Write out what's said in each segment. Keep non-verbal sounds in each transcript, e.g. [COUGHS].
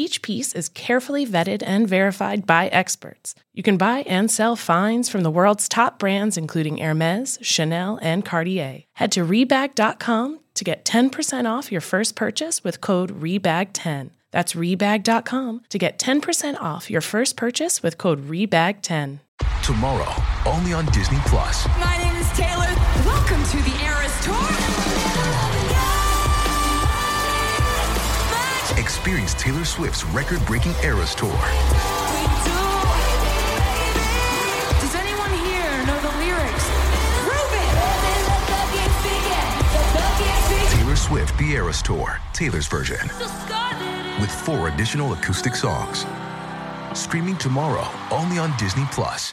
Each piece is carefully vetted and verified by experts. You can buy and sell finds from the world's top brands, including Hermes, Chanel, and Cartier. Head to Rebag.com to get 10% off your first purchase with code REBAG10. That's Rebag.com to get 10% off your first purchase with code REBAG10. Tomorrow, only on Disney Plus. My name is Taylor. Experience Taylor Swift's record breaking Eras Tour. Does anyone here know the lyrics? Taylor Swift The Eras Tour, Taylor's version, with four additional acoustic songs. Streaming tomorrow, only on Disney Plus.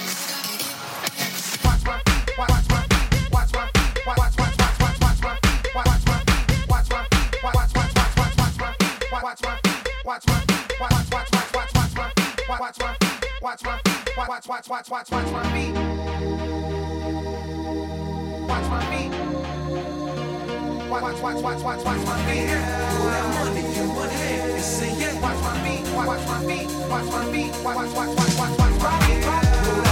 Hell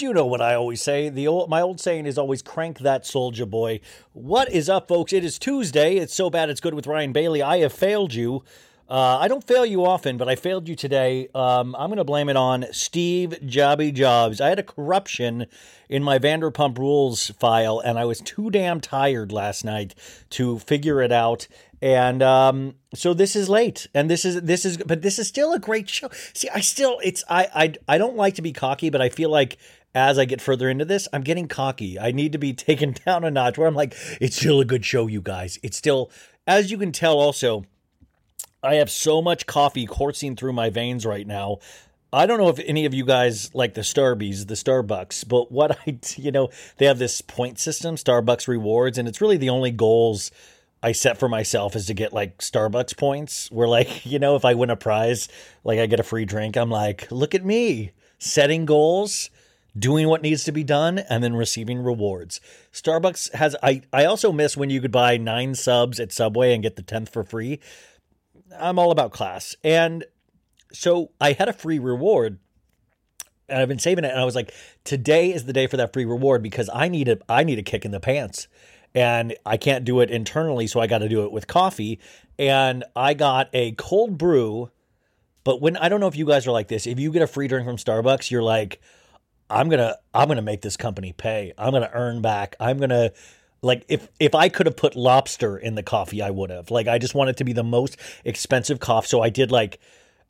You know what I always say. The old, my old saying is always crank that soldier boy. What is up, folks? It is Tuesday. It's so bad it's good with Ryan Bailey. I have failed you. Uh, I don't fail you often, but I failed you today. Um, I'm going to blame it on Steve Jobby Jobs. I had a corruption in my Vanderpump Rules file, and I was too damn tired last night to figure it out. And um, so this is late, and this is this is, but this is still a great show. See, I still it's I I I don't like to be cocky, but I feel like as I get further into this, I'm getting cocky. I need to be [LAUGHS] taken down a notch where I'm like, it's still a good show, you guys. It's still, as you can tell, also I have so much coffee coursing through my veins right now. I don't know if any of you guys like the Starbies, the Starbucks, but what [LAUGHS] I, you know, they have this point system, Starbucks rewards, and it's really the only goals I set for myself is to get like Starbucks points. Where like, [LAUGHS] you know, if I win a prize, like I get a free drink, I'm like, look at me setting goals, doing what needs to be done, and then receiving rewards. Starbucks has, I, I also miss when you could buy nine subs at Subway and get the 10th for free. I'm all about class. And so I had a free reward and I've been saving it. And I was like, today is the day for that free reward because I need a I need a kick in the pants. And I can't do it internally, so I got to do it with coffee. And I got a cold brew. But when I don't know if you guys are like this, if you get a free drink from Starbucks, you're like, I'm gonna I'm gonna make this company pay. I'm gonna earn back. I'm gonna like if if I could have put lobster in the coffee, I would have. Like I just want it to be the most expensive coffee. So I did like,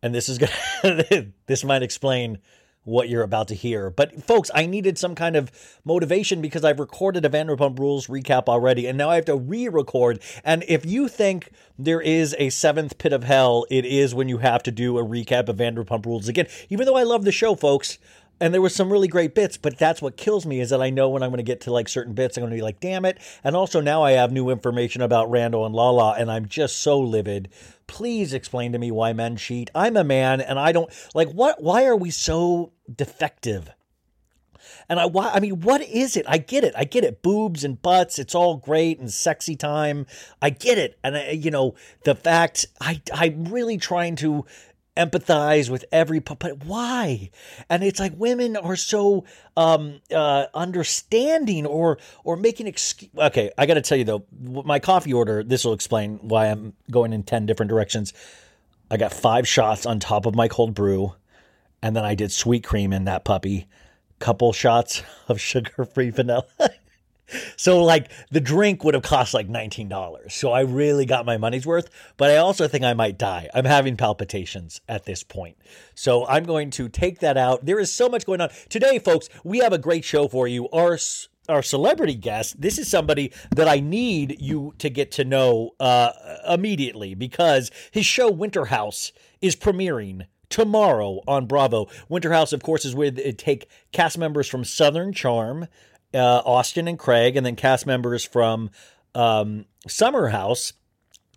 and this is gonna [LAUGHS] this might explain what you're about to hear. But folks, I needed some kind of motivation because I've recorded a Vanderpump Rules recap already, and now I have to re-record. And if you think there is a seventh pit of hell, it is when you have to do a recap of Vanderpump Rules again. Even though I love the show, folks, and there was some really great bits, but that's what kills me is that I know when I'm going to get to like certain bits, I'm going to be like, damn it. And also now I have new information about Randall and Lala, and I'm just so livid. Please explain to me why men cheat. I'm a man, and I don't like what. Why are we so defective? And I, why, I mean, what is it? I get it. I get it. Boobs and butts. It's all great and sexy time. I get it. And I, you know, the fact I, I'm really trying to empathize with every but why? And it's like women are so um uh understanding or or making excuse okay i gotta tell you though my coffee order this will explain why i'm going in 10 different directions. I got five shots on top of my cold brew and then i did sweet cream in that puppy. Couple shots [LAUGHS] of sugar free vanilla so like the drink would have cost like $19. So I really got my money's worth, but I also think I might die. I'm having palpitations at this point. So I'm going to take that out. There is so much going on. Today, folks, we have a great show for you. Our our celebrity guest, this is somebody that I need you to get to know uh, immediately because his show Winter House is premiering tomorrow on Bravo. Winter House, of course, is where they take cast members from Southern Charm, uh, Austin and Craig, and then cast members from um, Summer House.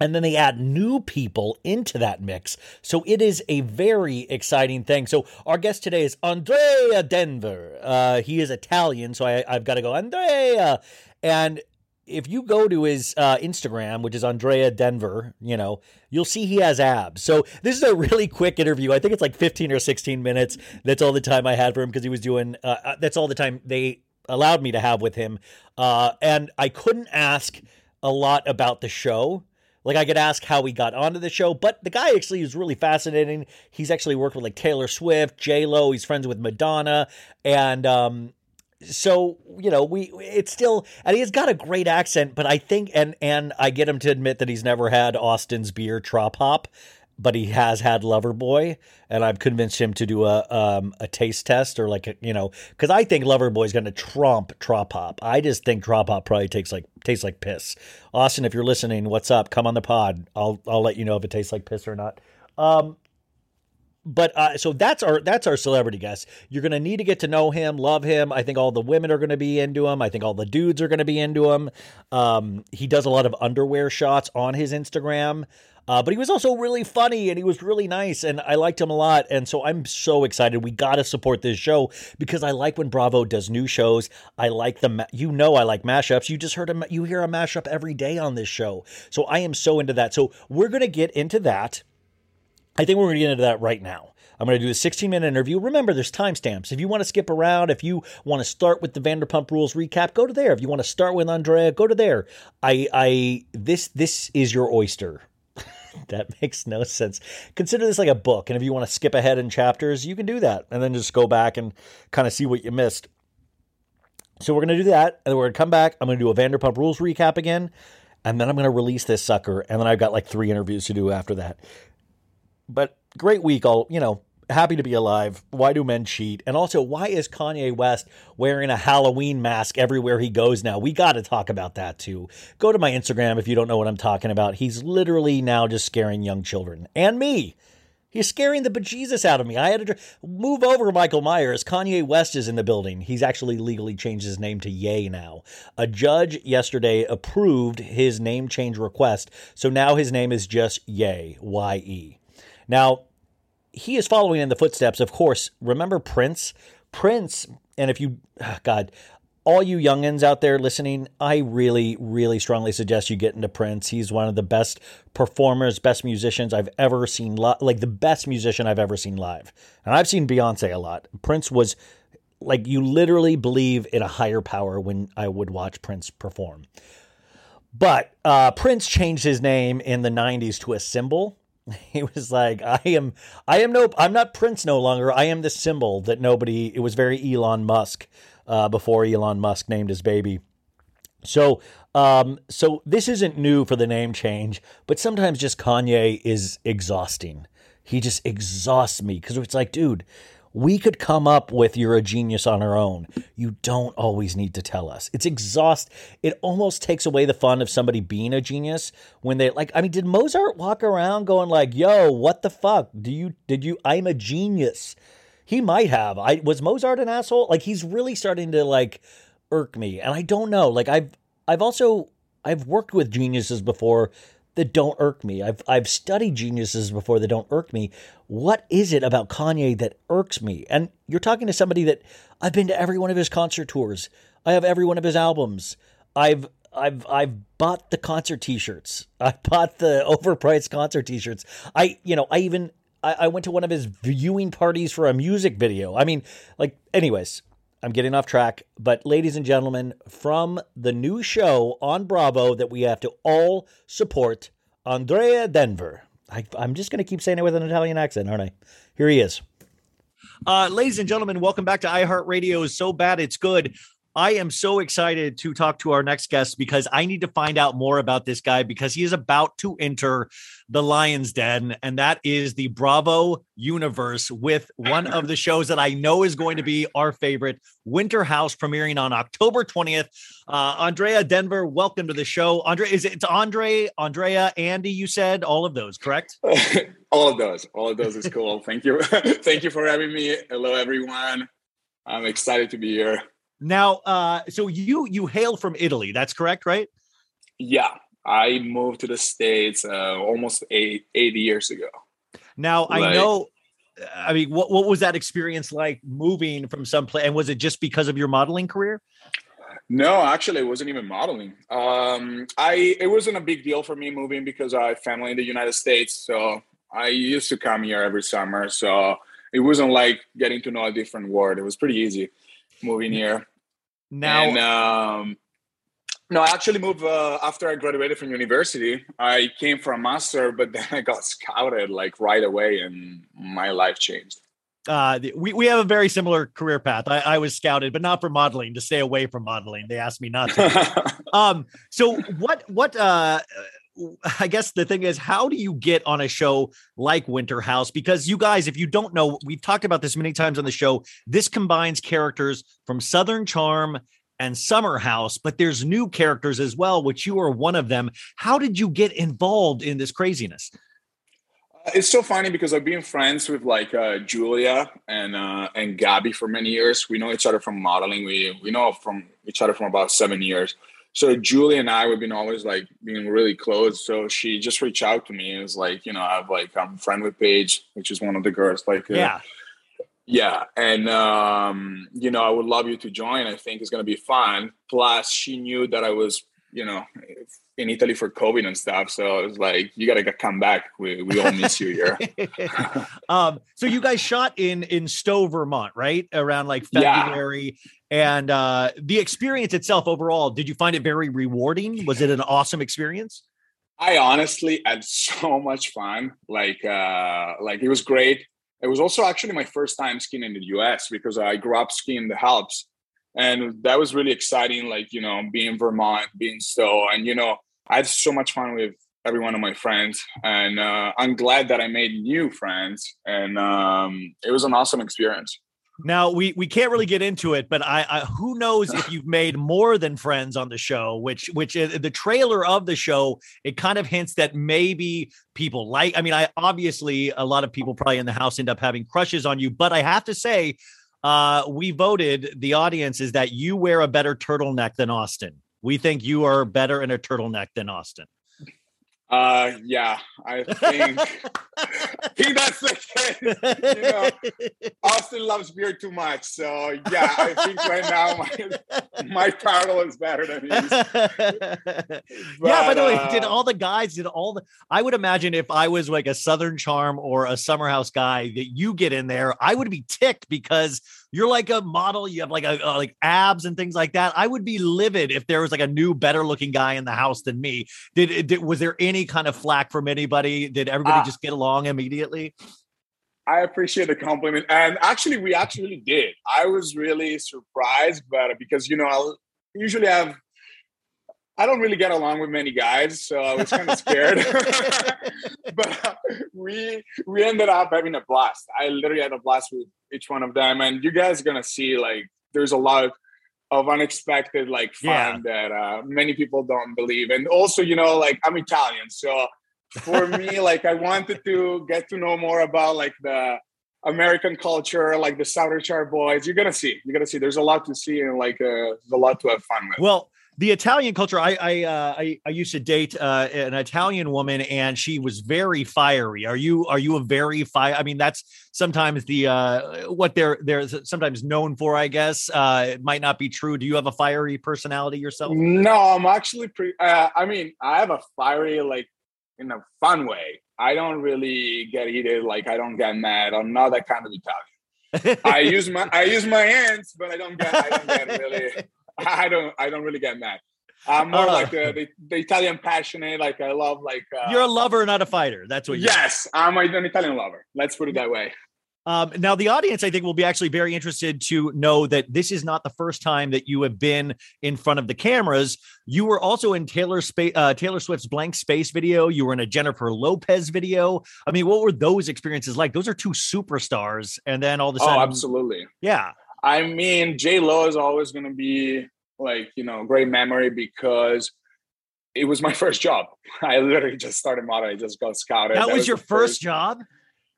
And then they add new people into that mix. So it is a very exciting thing. So our guest today is Andrea Denver. Uh, he is Italian, so I, I've got to go, Andrea. And if you go to his uh, Instagram, which is Andrea Denver, you know, you'll see he has abs. So this is a really quick interview. I think it's like 15 or 16 minutes. That's all the time I had for him because he was doing, uh, uh, that's all the time they allowed me to have with him. Uh, and I couldn't ask a lot about the show. Like I could ask how he got onto the show, but the guy actually is really fascinating. He's actually worked with like Taylor Swift, J Lo. He's friends with Madonna, and um, so you know we it's still and he's got a great accent. But I think and and I get him to admit that he's never had Austin's beer Trop Hop, but he has had Loverboy, and I've convinced him to do a um, a taste test or like a, you know because I think Loverboy is going to trump Trop Hop. I just think Trop Hop probably takes like tastes like piss. Austin, if you're listening, what's up? Come on the pod. I'll I'll let you know if it tastes like piss or not. Um, but uh, so that's our that's our celebrity guest. You're gonna need to get to know him, love him. I think all the women are gonna be into him. I think all the dudes are gonna be into him. Um, he does a lot of underwear shots on his Instagram. Uh, but he was also really funny and he was really nice and I liked him a lot. And so I'm so excited. We got to support this show because I like when Bravo does new shows. I like the, ma- you know, I like mashups. You just heard a, you hear a mashup every day on this show. So I am so into that. So we're going to get into that. I think we're going to get into that right now. I'm going to do a 16 minute interview. Remember, there's timestamps. If you want to skip around, if you want to start with the Vanderpump Rules recap, go to there. If you want to start with Andrea, go to there. I, I, this, this is your oyster. [LAUGHS] that makes no sense. Consider this like a book, and if you want to skip ahead in chapters, you can do that, and then just go back and kind of see what you missed. So we're gonna do that, and then we're gonna come back. I'm gonna do a Vanderpump Rules recap again, and then I'm gonna release this sucker, and then I've got like three interviews to do after that. But great week, all you know. Happy to be alive. Why do men cheat? And also, why is Kanye West wearing a Halloween mask everywhere he goes now? We got to talk about that too. Go to my Instagram if you don't know what I'm talking about. He's literally now just scaring young children and me. He's scaring the bejesus out of me. I had to move over, Michael Myers. Kanye West is in the building. He's actually legally changed his name to Ye now. A judge yesterday approved his name change request, so now his name is just Ye, Y E. Now, he is following in the footsteps, of course. Remember Prince? Prince, and if you, God, all you youngins out there listening, I really, really strongly suggest you get into Prince. He's one of the best performers, best musicians I've ever seen, li- like the best musician I've ever seen live. And I've seen Beyonce a lot. Prince was like, you literally believe in a higher power when I would watch Prince perform. But uh, Prince changed his name in the 90s to a symbol [LAUGHS] he was like i am i am no i'm not prince no longer. I am the symbol that nobody it was very elon musk uh, before elon musk named his baby. So um so this isn't new for the name change but sometimes just kanye is exhausting. He just exhausts me because it's like dude we could come up with you're a genius on our own. You don't always need to tell us. It's exhaust. It almost takes away the fun of somebody being a genius when they like I mean did Mozart walk around going like, "Yo, what the fuck? Do you did you I'm a genius." He might have. I was Mozart an asshole? Like he's really starting to like irk me. And I don't know. Like I've I've also I've worked with geniuses before that don't irk me. I've I've studied geniuses before that don't irk me. What is it about Kanye that irks me? And you're talking to somebody that I've been to every one of his concert tours. I have every one of his albums. I've I've I've bought the concert t-shirts. [LAUGHS] I bought the overpriced concert t-shirts. I you know, I even I, I went to one of his viewing parties for a music video. I mean, like anyways, I'm getting off track, but ladies and gentlemen, from the new show on Bravo that we have to all support, Andrea Denver. I, am just going to keep saying it with an Italian accent, aren't I? Here he is. Uh, ladies and gentlemen, welcome back to iHeartRadio. So bad it's good. I am so excited to talk to our next guest because I need to find out more about this guy because he is about to enter the Lion's Den, and that is the Bravo universe with one of the shows that I know is going to be our favorite, Winter House, premiering on October 20th. Uh, Andrea Denver, welcome to the show. Andre, is it it's Andre, Andrea, Andy? You said all of those, correct? [LAUGHS] all of those. All of those is cool. Thank you. [LAUGHS] Thank you for having me. Hello, everyone. I'm excited to be here. Now, uh, so you you hail from Italy, that's correct, right? Yeah, I moved to the states uh, almost eight eight years ago. Now like, I know. I mean, what what was that experience like moving from some place? And was it just because of your modeling career? No, actually, it wasn't even modeling. Um, I it wasn't a big deal for me moving because I have family in the United States, so I used to come here every summer. So it wasn't like getting to know a different world. It was pretty easy moving here. Now, and, um, no, I actually moved uh, after I graduated from university. I came for a master, but [LAUGHS] then I got scouted like right away, and my life changed. Uh, we, we have a very similar career path. I, I was scouted, but not for modeling to stay away from modeling. They asked me not to. [LAUGHS] um, so what, what, uh, [LAUGHS] I guess the thing is, how do you get on a show like Winter House? Because you guys, if you don't know, we've talked about this many times on the show. This combines characters from Southern Charm and Summer House, but there's new characters as well, which you are one of them. How did you get involved in this craziness? Uh, it's so funny because I've been friends with like uh, Julia and uh, and Gabby for many years. We know each other from modeling. We we know from each other from about seven years so Julie and I we've been always like being really close. So she just reached out to me and was like, you know, I have like I'm friend with Paige, which is one of the girls. Like, uh, yeah, yeah, and um, you know, I would love you to join. I think it's gonna be fun. Plus, she knew that I was, you know, in Italy for COVID and stuff. So it was like, you gotta come back. We we all miss you here. [LAUGHS] um, so you guys shot in in Stowe, Vermont, right? Around like February. Yeah and uh, the experience itself overall, did you find it very rewarding? Was it an awesome experience? I honestly had so much fun. Like, uh, like it was great. It was also actually my first time skiing in the U.S. because I grew up skiing the Alps, and that was really exciting. Like, you know, being Vermont, being so, and you know, I had so much fun with every one of my friends, and uh, I'm glad that I made new friends, and um, it was an awesome experience. Now we we can't really get into it, but I, I who knows if [LAUGHS] you've made more than friends on the show, which which is the trailer of the show, it kind of hints that maybe people like. I mean, I obviously a lot of people probably in the house end up having crushes on you, but I have to say, uh, we voted the audience is that you wear a better turtleneck than Austin. We think you are better in a turtleneck than Austin. Uh, yeah, I think I think that's the case. You know, Austin loves beer too much, so yeah, I think right now my my title is better than his. [LAUGHS] yeah, by the way, uh, did all the guys did all the? I would imagine if I was like a Southern Charm or a Summer House guy that you get in there, I would be ticked because you're like a model. You have like a, uh, like abs and things like that. I would be livid if there was like a new, better looking guy in the house than me. Did, did was there any kind of flack from anybody? Did everybody Uh, just get along immediately? I appreciate the compliment, and actually, we actually did. I was really surprised, but because you know, I usually have. I don't really get along with many guys, so I was kind of scared. [LAUGHS] [LAUGHS] but we we ended up having a blast. I literally had a blast with each one of them, and you guys are gonna see like there's a lot of unexpected like fun that uh, many people don't believe. And also, you know, like I'm Italian, so for [LAUGHS] me, like I wanted to get to know more about like the American culture, like the Southern Charm boys. You're gonna see. You're gonna see. There's a lot to see and like uh, a lot to have fun with. Well, the Italian culture. I I uh, I, I used to date uh, an Italian woman, and she was very fiery. Are you are you a very fire? I mean, that's sometimes the uh, what they're they're sometimes known for. I guess uh, it might not be true. Do you have a fiery personality yourself? No, I'm actually pretty. Uh, I mean, I have a fiery, like in a fun way. I don't really get heated. Like I don't get mad. I'm not that kind of Italian. I use my I use my hands, but I don't get I don't get really. [LAUGHS] [LAUGHS] I don't I don't really get mad. I'm more Uh. like the, the the Italian passionate. Like I love like. Uh, You're a lover, not a fighter. That's what. yes, I'm an Italian lover. Let's put it that way. Um, now, the audience, I think, will be actually very interested to know that this is not the first time that you have been in front of the cameras. You were also in Taylor Spa- uh, Taylor Swift's Blank Space video. You were in a Jennifer Lopez video. I mean, what were those experiences like? Those are two superstars, and then all of a sudden, Oh, absolutely. yeah, I mean, J Lo is always going to be like you know great memory because it was my [LAUGHS] first job. I literally just started modeling. I just got scouted. that, was, your first job.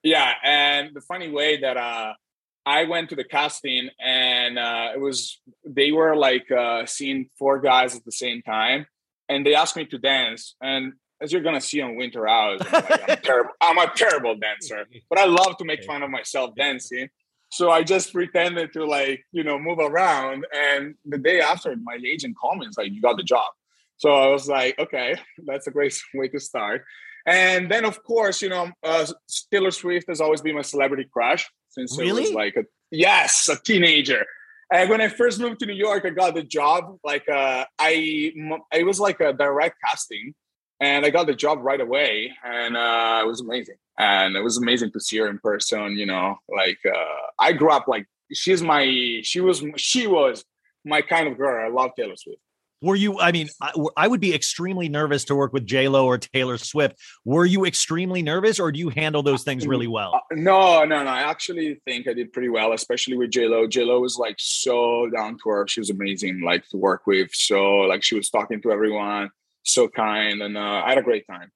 Yeah, and the funny way that uh, I went to the casting, and uh, it was they were like uh, seeing four guys at the same time, and they asked me to dance. And as you're gonna see on Winter House, I'm, like, I'm [LAUGHS] terrible. I'm a terrible dancer, but I love to make fun of myself dancing. So I just pretended to like you know move around, and the day after, my agent called me and was like, "You got the job." So I was like, "Okay, [LAUGHS] that's a great [LAUGHS] way to start." And then, of course, you know, uh, Taylor Swift has always been my celebrity crush since I was like a yes, a teenager. And when I first moved to New York, I got the job. Like, uh, I it was like a direct casting, and I got the job right away, and uh, it was amazing. And it was amazing to see her in person. You know, like uh, I grew up like she's my she was she was my kind of girl. I love Taylor Swift. Were you? I mean, I, I would be extremely nervous to work with J Lo or Taylor Swift. Were you extremely nervous, or do you handle those things really well? Uh, no, no, no. I actually think I did pretty well, especially with J Lo. J Lo was like so down to earth. She was amazing, like to work with. So like she was talking to everyone, so kind, and uh, I had a great time.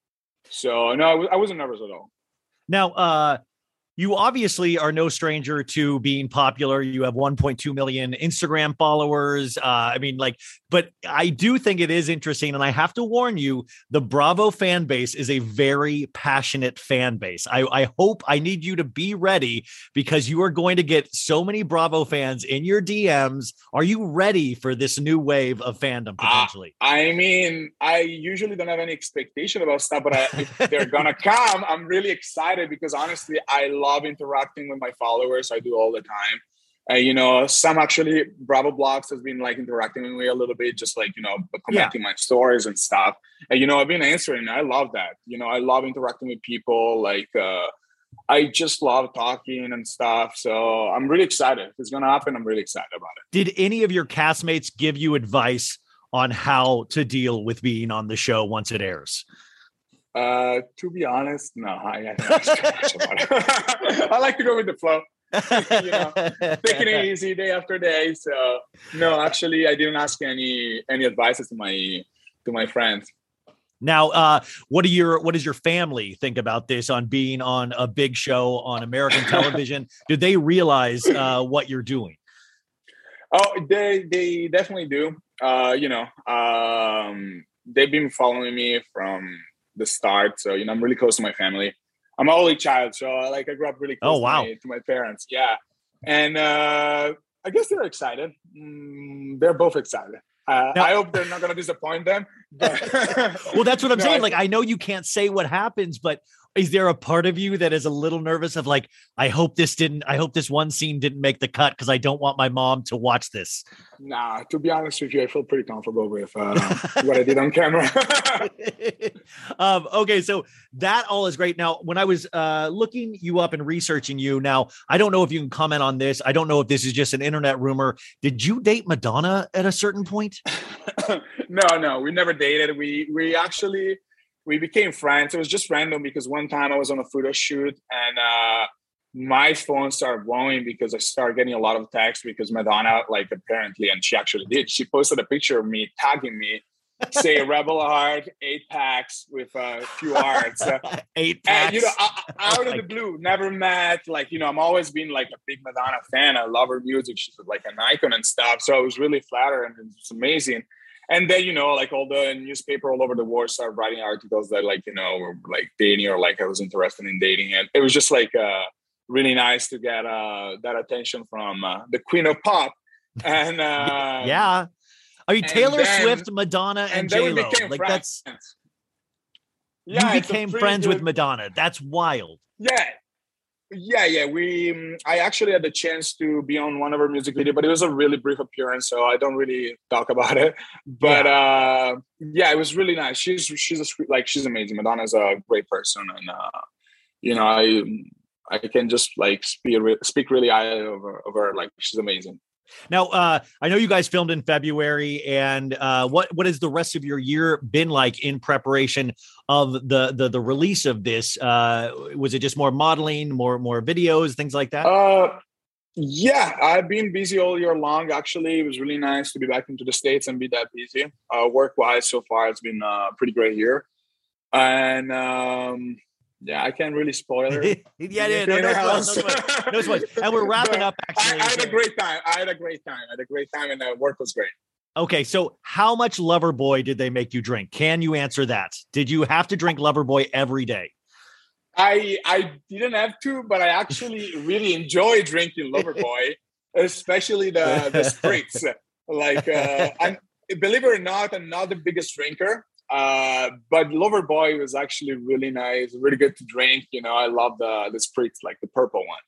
So no, I w- I wasn't nervous at all. Now, uh, you obviously are no stranger to being popular. You have 1.2 million Instagram followers. Uh, I mean, like, but I do think it is interesting, and I have to warn you: the Bravo fan base is a very passionate fan base. I, I hope I need you to be ready because you are going to get so many Bravo fans in your DMs. Are you ready for this new wave of fandom Ah, potentially? I mean, I usually don't have any expectation about stuff, but I, if they're gonna [LAUGHS] come, I'm really excited because honestly, I love interacting with my followers. I do all the time. Uh, you know, some actually Bravo Blogs has been like interacting with me a little bit, just like you know, commenting my stories and stuff. and you know, I've been answering. I love that. You know, I love interacting with people. Like, uh, I just love talking and stuff. So I'm really excited. If it's gonna happen, I'm really excited about it. Did any of your castmates give you advice on how to deal with being on the show once it airs? Uh, to be honest, no, I, I don't ask about it. [LAUGHS] I like to go with the flow. [LAUGHS] you know, taking it [LAUGHS] easy day after day. So no, actually, I didn't ask any any advices to my to my friends. Now, uh, what do your what does your family think about this on being on a big show on American television? Do they realize uh, what you're doing? Oh, they they definitely do. Uh, you know, um, they've been following me from the start, so you know, I'm really close to my family. I'm an only child, so like I grew up really close Oh, wow. to, my, to my parents. Yeah, and uh, I guess they're excited. Mm, they're both excited. Uh, Now- I hope they're not going to disappoint them. [LAUGHS] Well, that's what I'm [LAUGHS] No, saying. I Like, I know you can't say what happens, but is there a part of you that is a little nervous of like, I hope this didn't, I hope this one scene didn't make the cut because I don't want my mom to watch this. Nah, to be honest with you, I feel pretty comfortable with uh, [LAUGHS] what I did on camera. [LAUGHS] um, okay, so that all is great. Now, when I was uh, looking you up and researching you, now I don't know if you can comment on this. I don't know if this is just an internet rumor. Did you date Madonna at a certain point? [LAUGHS] no, no, we never dated. We we actually we became friends. It was just random because one time I was on a photo shoot and uh, my phone started blowing because I started getting a lot of texts because Madonna, like apparently, and she actually did. She posted a picture of me tagging me, say [LAUGHS] "Rebel Heart," eight packs with a few hearts. [LAUGHS] Eight and packs. you know, out of the blue, never met. Like, you know, I'm always been like a big Madonna fan. I love her music. She's like an icon and stuff. So I was really flattered and it's amazing. And then, you know, like all the newspaper all over the world started writing articles that like, you know, were like dating or like I was interested in dating. And it was just like uh really nice to get uh that attention from uh, the queen of pop. And [LAUGHS] uh yeah. I mean, Taylor then- Swift, Madonna, and, and j-lo Like friends. that's Yeah, you became pretty friends with Madonna. That's wild. Yeah. Yeah, yeah. We um, I actually had the chance to be on one of her music video, but it was a really brief appearance, so I don't really talk [LAUGHS] about it. But uh yeah, it was really nice. She's she's a sweet like she's amazing. Madonna's a great person and uh you know, I I can just like speak speak really highly of her, of her like she's amazing. Now, uh, I know you guys filmed in February, and uh, what what has the rest of your year been like in preparation of the the the release of this? Uh, was it just more modeling, more more videos, things like that? Uh, yeah, I've been busy all year long. Actually, it was really nice to be back into the states and be that busy. Uh, work wise, so far it's been a pretty great year, and um, yeah, I can't really spoil it. [LAUGHS] yeah, yeah, no, no, spoilers, no, spoilers, no spoilers. [LAUGHS] And we're wrapping up. I, Actually, I had a great time. I had a great time. I had a great time, and the work was great. Okay, so how much Loverboy did they make you drink? Can you answer that? Did you have to drink Loverboy every day? I I didn't have to, but I actually really enjoy drinking Loverboy, especially the the [LAUGHS] spritz. Like, uh, I'm, believe it or not, I'm not the biggest drinker, uh, but Loverboy was actually really nice, really good to drink. You know, I love the the spritz, like the purple one.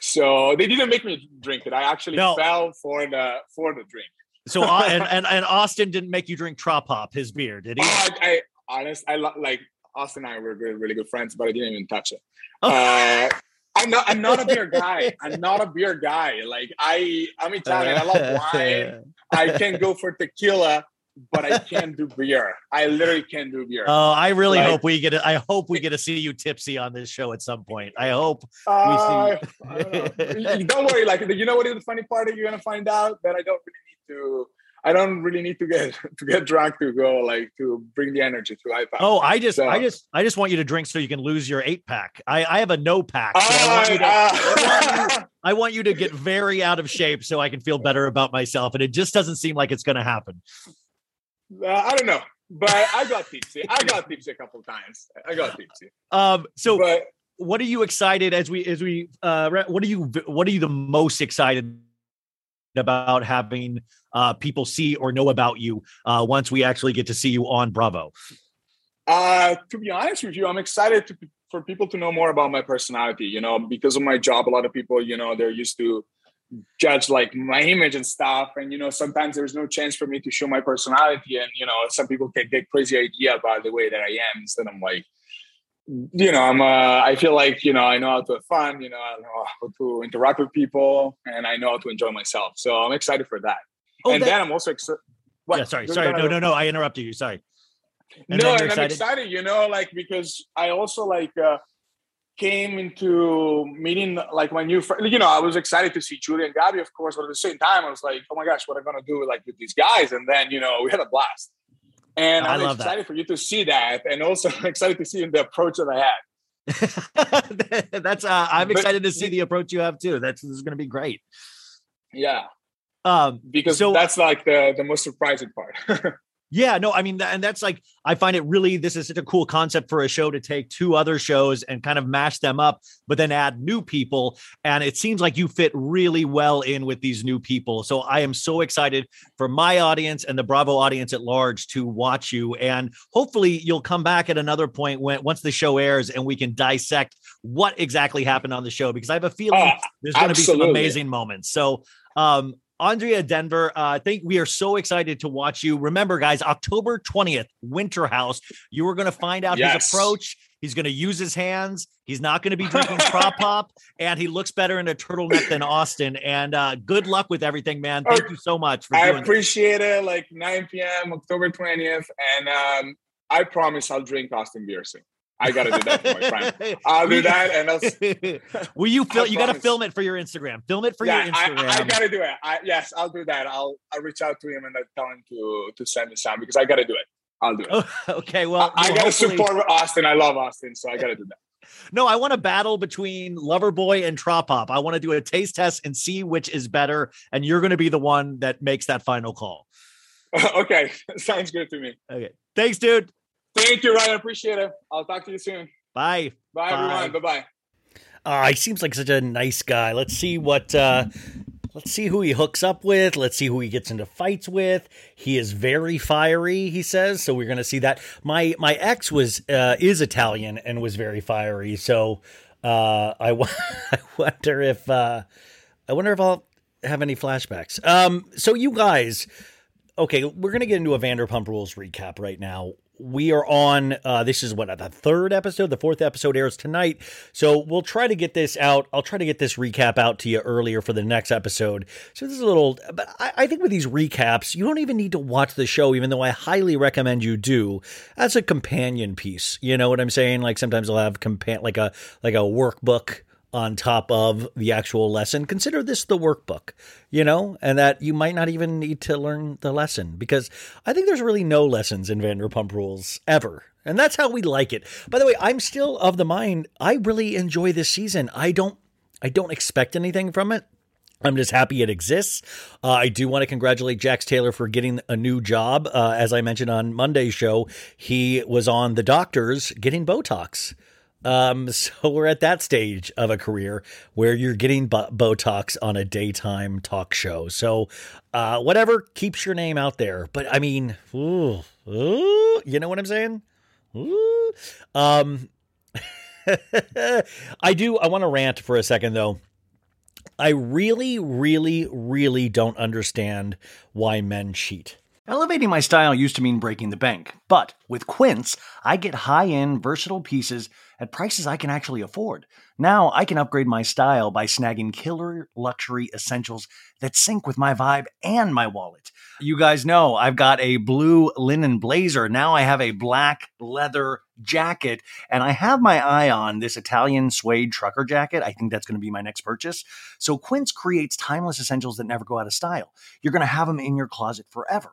So they didn't make me drink it. I actually No. fell for the for the drink. So uh, and, [LAUGHS] and and Austin didn't make you drink Trop Hop, his beer, did he? I, I honest, I lo- like Austin and I were really, really good friends, but I didn't even touch it. Uh, I'm not. I'm not a beer guy. [LAUGHS] I'm not a beer guy. Like I, I'm Italian. I love [LAUGHS] wine. I can go for tequila, but I can't do beer. I literally can't do beer. Oh, I really Like- hope we get. A, I hope we get to see you tipsy on this show at some point. I hope. Uh, I don't, know. You- don't worry. Like you know what is the funny part? You're gonna find out that I don't really need to. I don't really need to get [LAUGHS] to get drunk to go like to bring the energy to iPad. Oh, I just, I just, I just want you to drink so you can lose your eight pack. I, I have a no pack. so I, want you to, I want you to get very out of shape so I can feel better about myself, and it just doesn't seem like it's going to happen. Uh, I don't know, but I got tipsy. I [LAUGHS] got tipsy a couple times. I got tipsy. Um, so but what are you excited as we as we uh what are you what are you the most excited about having uh people see or know about you uh once we actually get to see you on bravo uh, to be honest with you, I'm excited to, for people to know more about my personality. You know, because of my job, a lot of people, you know, they're used to judge like my image and stuff. And you know, sometimes there's no chance for me to show my personality. And you know, some people can get crazy idea about the way that I am. Instead, I'm like, you know, I'm uh, I feel like you know I know how to have fun. You know, I know how to interact with people, and I know how to enjoy myself. So I'm excited for that. Oh, and that- then I'm also excited. Yeah, sorry, sorry. No, no, no. I interrupted you. Sorry. And no, then you're I'm excited, you know, like because I also like uh, came into meeting like my new friend. You know, I was excited to see Julie and Gabby, of course, but at the same time, I was like, oh my gosh, what am I gonna do like with these guys? And then you know, we had a blast. And I I'm love that. excited for you to see that, and also [LAUGHS] excited to see the approach that I had. [LAUGHS] That's uh, I'm But- excited to see the approach you have too. That's this is going to be great. Yeah, Um, because So- that's like the the most surprising part. [LAUGHS] yeah, no, I mean, and that's like I find it really this is such a cool concept for a show to take two other shows and kind of mash them up, but then add new people. And it seems like you fit really well in with these new people. So I am so excited for my audience and the Bravo audience at large to watch you. And hopefully you'll come back at another point when once the show airs and we can dissect what exactly happened on the show because I have a feeling Oh, there's going to be some amazing moments. So, um, Andrea Denver, uh, I think we are so excited to watch you. Remember, guys, October 20th, Winter House. You are going to find out his approach. He's going to use his hands. He's not going to be drinking Trop Hop, [LAUGHS] and he looks better in a turtleneck than Austin. And uh, good luck with everything, man. Thank Oh, you so much for I doing this. appreciate it. Like 9 p.m. October 20th, and um, I promise I'll drink Austin beer soon. I gotta do that for my friend. [LAUGHS] I'll do that, and I'll. [LAUGHS] Will you film? You got to film it for your Instagram. Film it for yeah, your Instagram. I, I gotta do it. I, yes, I'll do that. I'll I'll reach out to him and I'll tell him to to send me some because I gotta do it. I'll do it. Oh, [LAUGHS] okay, well, I, I gotta hopefully- support Austin. I love Austin, so I gotta do that. No, I want a battle between Loverboy and Trop. I want to do a taste test and see which is better, and you're going to be the one that makes that final call. okay, sounds good to me. Okay, thanks, dude. Thank you, Ryan. Appreciate it. I'll talk to you soon. Bye. Bye, Bye. everyone. Bye bye. Uh, he seems like such a nice guy. Let's see what. Uh, let's see who he hooks up with. Let's see who he gets into fights with. He is very fiery. He says so. We're going to see that. My my ex was uh, is Italian and was very fiery. So uh, I [LAUGHS] I wonder if uh, I wonder if I'll have any flashbacks. Um. So you guys, okay, we're gonna get into a Vanderpump Rules recap right now. We are on. Uh, this is what the third episode. The fourth episode airs tonight, so we'll try to get this out. I'll try to get this recap out to you earlier for the next episode. So this is a little, but I, I think with these recaps, you don't even need to watch the show, even though I highly recommend you do as a companion piece. You know what I'm saying? Like sometimes I'll have compan like a like a workbook on top of the actual lesson. Consider this the workbook, you know, and that you might not even need to learn the lesson because I think there's really no lessons in Vanderpump Rules ever. And that's how we like it. By the way, I'm still of the mind I really enjoy this season. I don't I don't expect anything from it. I'm just happy it exists. Uh, I do want to congratulate Jax Taylor for getting a new job. Uh, as I mentioned on Monday's show, he was on The Doctors getting Botox. Um, [LAUGHS] so we're at that stage of a career where you're getting bo- Botox on a daytime talk show. So, uh, whatever keeps your name out there. But I mean, ooh, ooh, you know what I'm saying? Ooh. Um, [LAUGHS] I do. I want to rant for a second though. I really, really, really don't understand why men cheat. Elevating my style used to mean breaking the bank, but with Quince, I get high end, versatile pieces at prices I can actually afford. Now I can upgrade my style by snagging killer luxury essentials that sync with my vibe and my wallet. You guys know I've got a blue linen blazer. Now I have a black leather jacket, and I have my eye on this Italian suede trucker jacket. I think that's going to be my next purchase. So Quince creates timeless essentials that never go out of style. You're going to have them in your closet forever.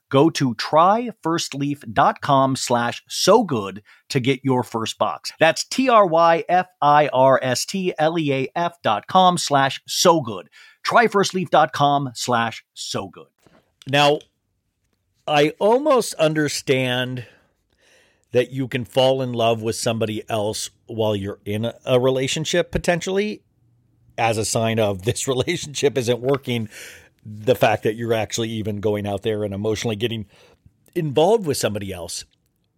Go to tryfirstleaf.com slash so good to get your first box. That's T-R-Y-F-I-R-S-T-L-E-A-F dot com slash so good. Tryfirstleaf.com slash so good. Now, I almost understand that you can fall in love with somebody else while you're in a relationship potentially as a sign of [LAUGHS] this relationship isn't working the fact that you're actually even going out there and emotionally getting involved with somebody else.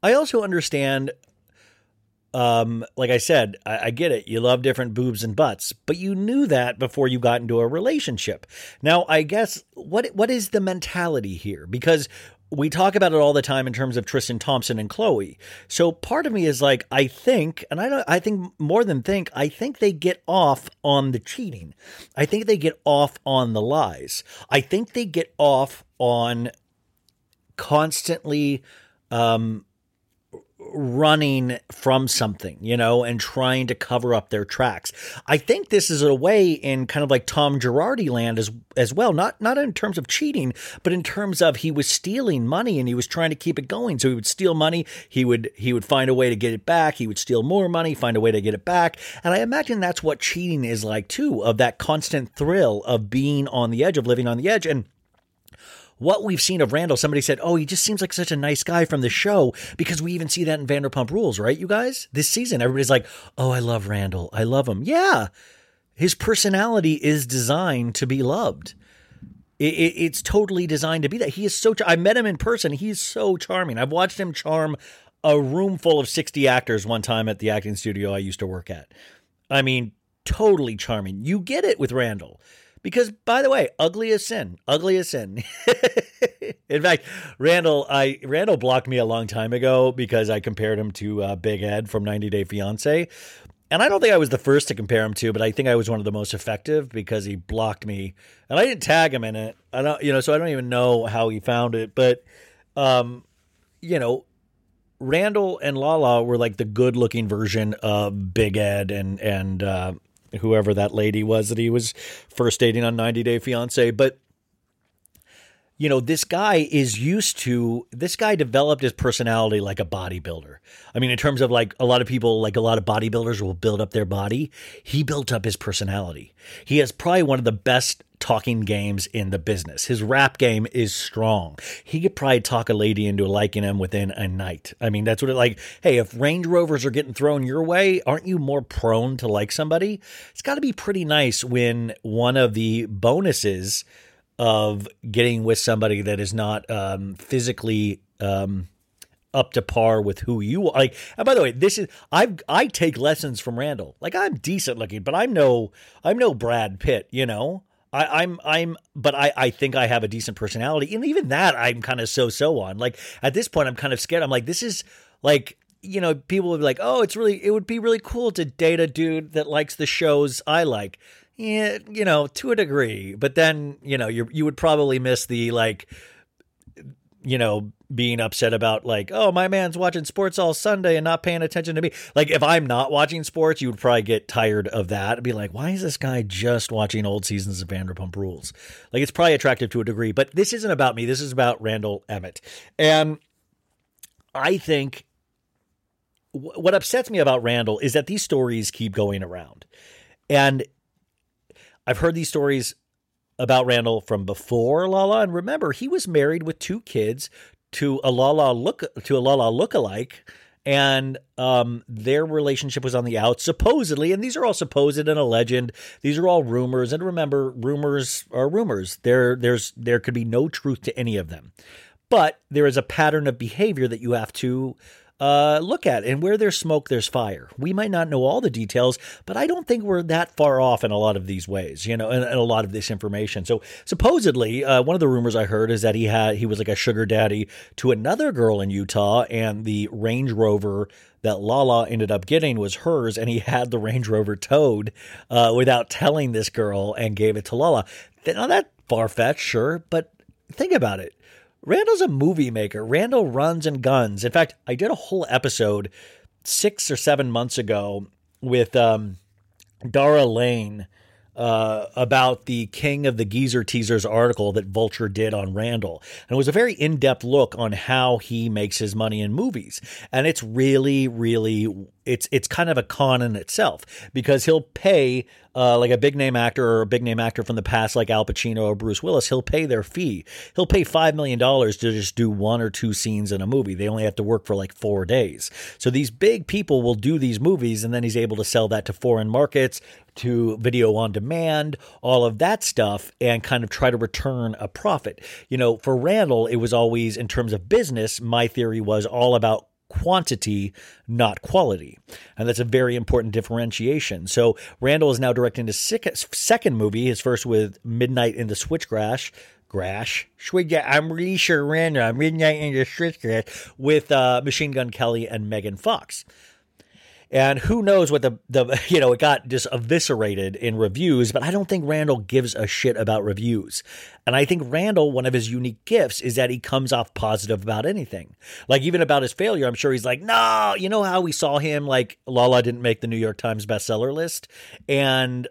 I also understand, um, like I said, I, I, get it. You love different boobs and butts, but you knew that before you got into a relationship. Now, I guess what what is the mentality here? Because we talk about it all the time in terms of Tristan Thompson and Khloé. So part of me is like, I think, and I don't, I think more than think, I think they get off on the cheating. I think they get off on the lies. I think they get off on constantly, um, running from something, you know, and trying to cover up their tracks. I think this is a way in kind of like Tom Girardi land as as well, not not in terms of cheating, but in terms of he was stealing money and he was trying to keep it going. So he would steal money, he would he would find a way to get it back, he would steal more money, find a way to get it back. And I imagine that's what cheating is like too, of that constant thrill of being on the edge, of living on the edge. And what we've seen of Randall, somebody said, oh, he just seems like such a nice guy from the show because we even see that in Vanderpump Rules, right, you guys? This season, everybody's like, oh, I love Randall. I love him. Yeah, his personality is designed to be loved. It, it, it's totally designed to be that. He is so. Char- I met him in person. He's so charming. I've watched him charm a room full of 60 actors one time at the acting studio I used to work at. I mean, totally charming. You get it with Randall. Because, by the way, ugly as sin, ugly as sin. [LAUGHS] In fact, Randall, I Randall blocked me a long time ago because I compared him to uh, Big Ed from 90 Day Fiance, and I don't think I was the first to compare him to, but I think I was one of the most effective because he blocked me, and I didn't tag him in it. I don't, you know, so I don't even know how he found it, but, um, you know, Randall and Lala were like the good-looking version of Big Ed and and uh, whoever that lady was that he was first dating on 90 Day Fiance. But, you know, this guy is used to, this guy developed his personality like a bodybuilder. I mean, in terms of like a lot of people, like a lot of bodybuilders will build up their body. He built up his personality. He has probably one of the best talking games in the business. His rap game is strong. He could probably talk a lady into liking him within a night. I mean, that's what it like. Hey, if Range Rovers are getting thrown your way, aren't you more prone to like somebody? It's got to be pretty nice when one of the bonuses of getting with somebody that is not um, physically um, up to par with who you are. Like, and by the way, this is I I take lessons from Randall. Like, I'm decent looking, but I'm no I'm no Brad Pitt. You know, I, I'm I'm but I, I think I have a decent personality. And even that I'm kind of so so on. Like at this point I'm kind of scared. I'm like, this is like you know, people would be like, Oh, it's really it would be really cool to date a dude that likes the shows I like. yeah, you know, to a degree. But then, you know, you you would probably miss the like, you know, being upset about like, oh, my man's watching sports all Sunday and not paying attention to me. Like, if I'm not watching sports, you would probably get tired of that and be like, why is this guy just watching old seasons of Vanderpump Rules? Like, it's probably attractive to a degree, but this isn't about me. This is about Randall Emmett, and I think what upsets me about Randall is that these stories keep going around. And I've heard these stories about Randall from before Lala. And remember, he was married with two kids to a Lala look to a Lala lookalike. And um, their relationship was on the out, supposedly. And these are all supposed and a legend. These are all rumors. And remember, rumors are rumors. There, there's there could be no truth to any of them. But there is a pattern of behavior that you have to uh, look at. And where there's smoke, there's fire. We might not know all the details, but I don't think we're that far off in a lot of these ways, you know, and, and a lot of this information. So supposedly, uh, one of the rumors I heard is that he had he was like a sugar daddy to another girl in Utah, and the Range Rover that Lala ended up getting was hers, and he had the Range Rover towed uh, without telling this girl and gave it to Lala. Now that far fetched, sure, but think about it. Randall's a movie maker. Randall runs and guns. In fact, I did a whole episode six or seven months ago with um, Dara Lane uh, about the King of the Geezer Teasers article that Vulture did on Randall. And it was a very in depth look on how he makes his money in movies. And it's really, really it's it's kind of a con in itself because he'll pay uh, like a big name actor or a big name actor from the past like Al Pacino or Bruce Willis. He'll pay their fee. He'll pay five million dollars to just do one or two scenes in a movie. They only have to work for like four days. So these big people will do these movies, and then he's able to sell that to foreign markets, to video on demand, all of that stuff, and kind of try to return a profit. You know, for Randall, it was always in terms of business. My theory was all about quantity, not quality. And that's a very important differentiation. So Randall is now directing his second movie, his first with Midnight in the Switchgrass. Grash. I'm really sure Randall, Midnight in the Switchgrass with uh, Machine Gun Kelly and Megan Fox. And who knows what the, the, [LAUGHS] you know, it got just eviscerated in reviews, but I don't think Randall gives a shit about reviews. And I think Randall, one of his unique gifts is that he comes off positive about anything. Like even about his failure, I'm sure he's like, no, you know how we saw him, like Lala didn't make the New York Times bestseller list. And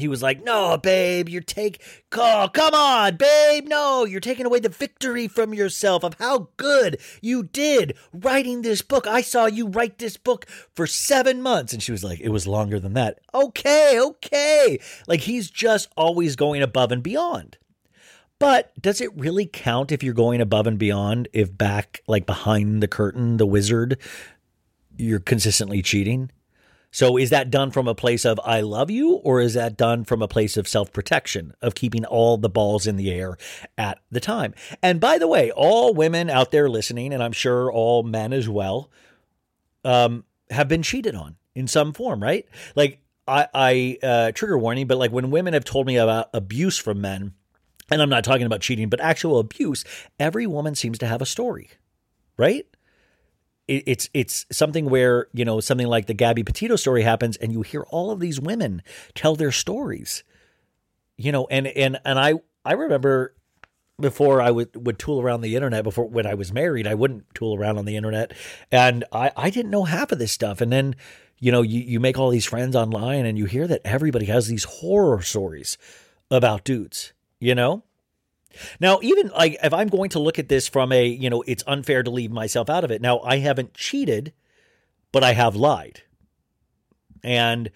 he was like, "No, babe, you're take oh, come on, babe, no, you're taking away the victory from yourself of how good you did writing this book. I saw you write this book for 7 months." And she was like, "It was longer than that." Okay, okay. Like he's just always going above and beyond. But does it really count if you're going above and beyond if back like behind the curtain, the wizard, you're consistently cheating? So is that done from a place of I love you or is that done from a place of self-protection of keeping all the balls in the air at the time? And by the way, all women out there listening and I'm sure all men as well um, have been cheated on in some form, right? Like I, I uh, trigger warning, but like when women have told me about abuse from men, and I'm not talking about cheating, but actual abuse, every woman seems to have a story, right? It's it's something where you know something like the Gabby Petito story happens, and you hear all of these women tell their stories, you know, and and and I I remember before I would would tool around the internet before when I was married, I wouldn't tool around on the internet, and I I didn't know half of this stuff, and then you know you you make all these friends online, and you hear that everybody has these horror stories about dudes, you know, now, even like if I'm going to look at this from a, you know, it's unfair to leave myself out of it. Now, I haven't cheated, but I have lied. And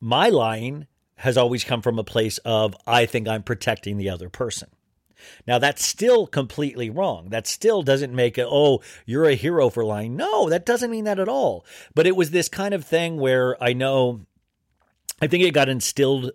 my lying has always come from a place of I think I'm protecting the other person. Now that's still completely wrong. That still doesn't make it, oh, you're a hero for lying. No, that doesn't mean that at all. But it was this kind of thing where I know, I think it got instilled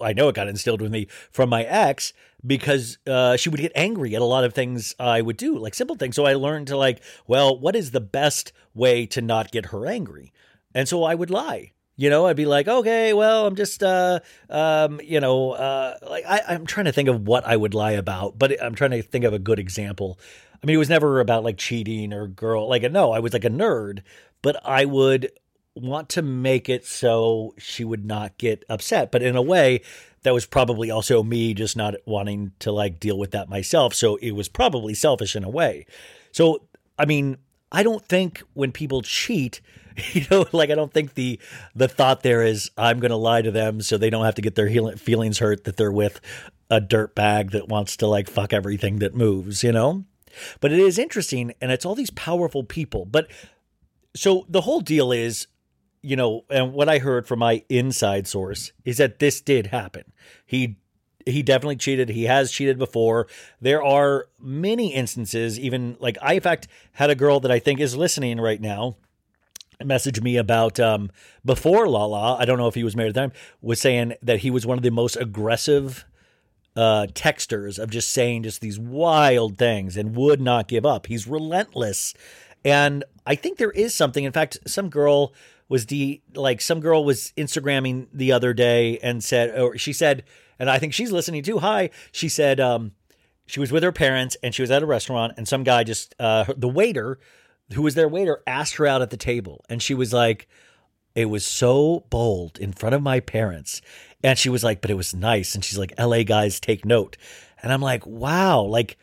I know it got instilled with me from my ex because uh, she would get angry at a lot of things I would do, like simple things. So I learned to like, well, what is the best way to not get her angry? And so I would lie. You know, I'd be like, okay, well, I'm just, uh, um, you know, uh, like I, I'm trying to think of what I would lie about, but I'm trying to think of a good example. I mean, it was never about like cheating or girl, like no, I was like a nerd, but I would want to make it so she would not get upset. But in a way, that was probably also me just not wanting to like deal with that myself. So it was probably selfish in a way. So, I mean, I don't think when people cheat, [LAUGHS] you know, like I don't think the the thought there is I'm going to lie to them so they don't have to get their heal- feelings hurt that they're with a dirt bag that wants to like fuck everything that moves, you know? But it is interesting and it's all these powerful people. But so the whole deal is you know, and what I heard from my inside source is that this did happen. He he definitely cheated. He has cheated before. There are many instances, even like I, in fact, had a girl that I think is listening right now message me about um, before Lala. I don't know if he was married at the time. Was saying that he was one of the most aggressive uh, texters of just saying just these wild things and would not give up. He's relentless, and I think there is something. In fact, some girl was the like some girl was Instagramming the other day and said, or she said, and I think she's listening too. Hi, she said, um, she was with her parents and she was at a restaurant and some guy just uh, the waiter who was their waiter asked her out at the table and she was like it was so bold in front of my parents and she was like but it was nice and she's like la guys take note and i'm like wow like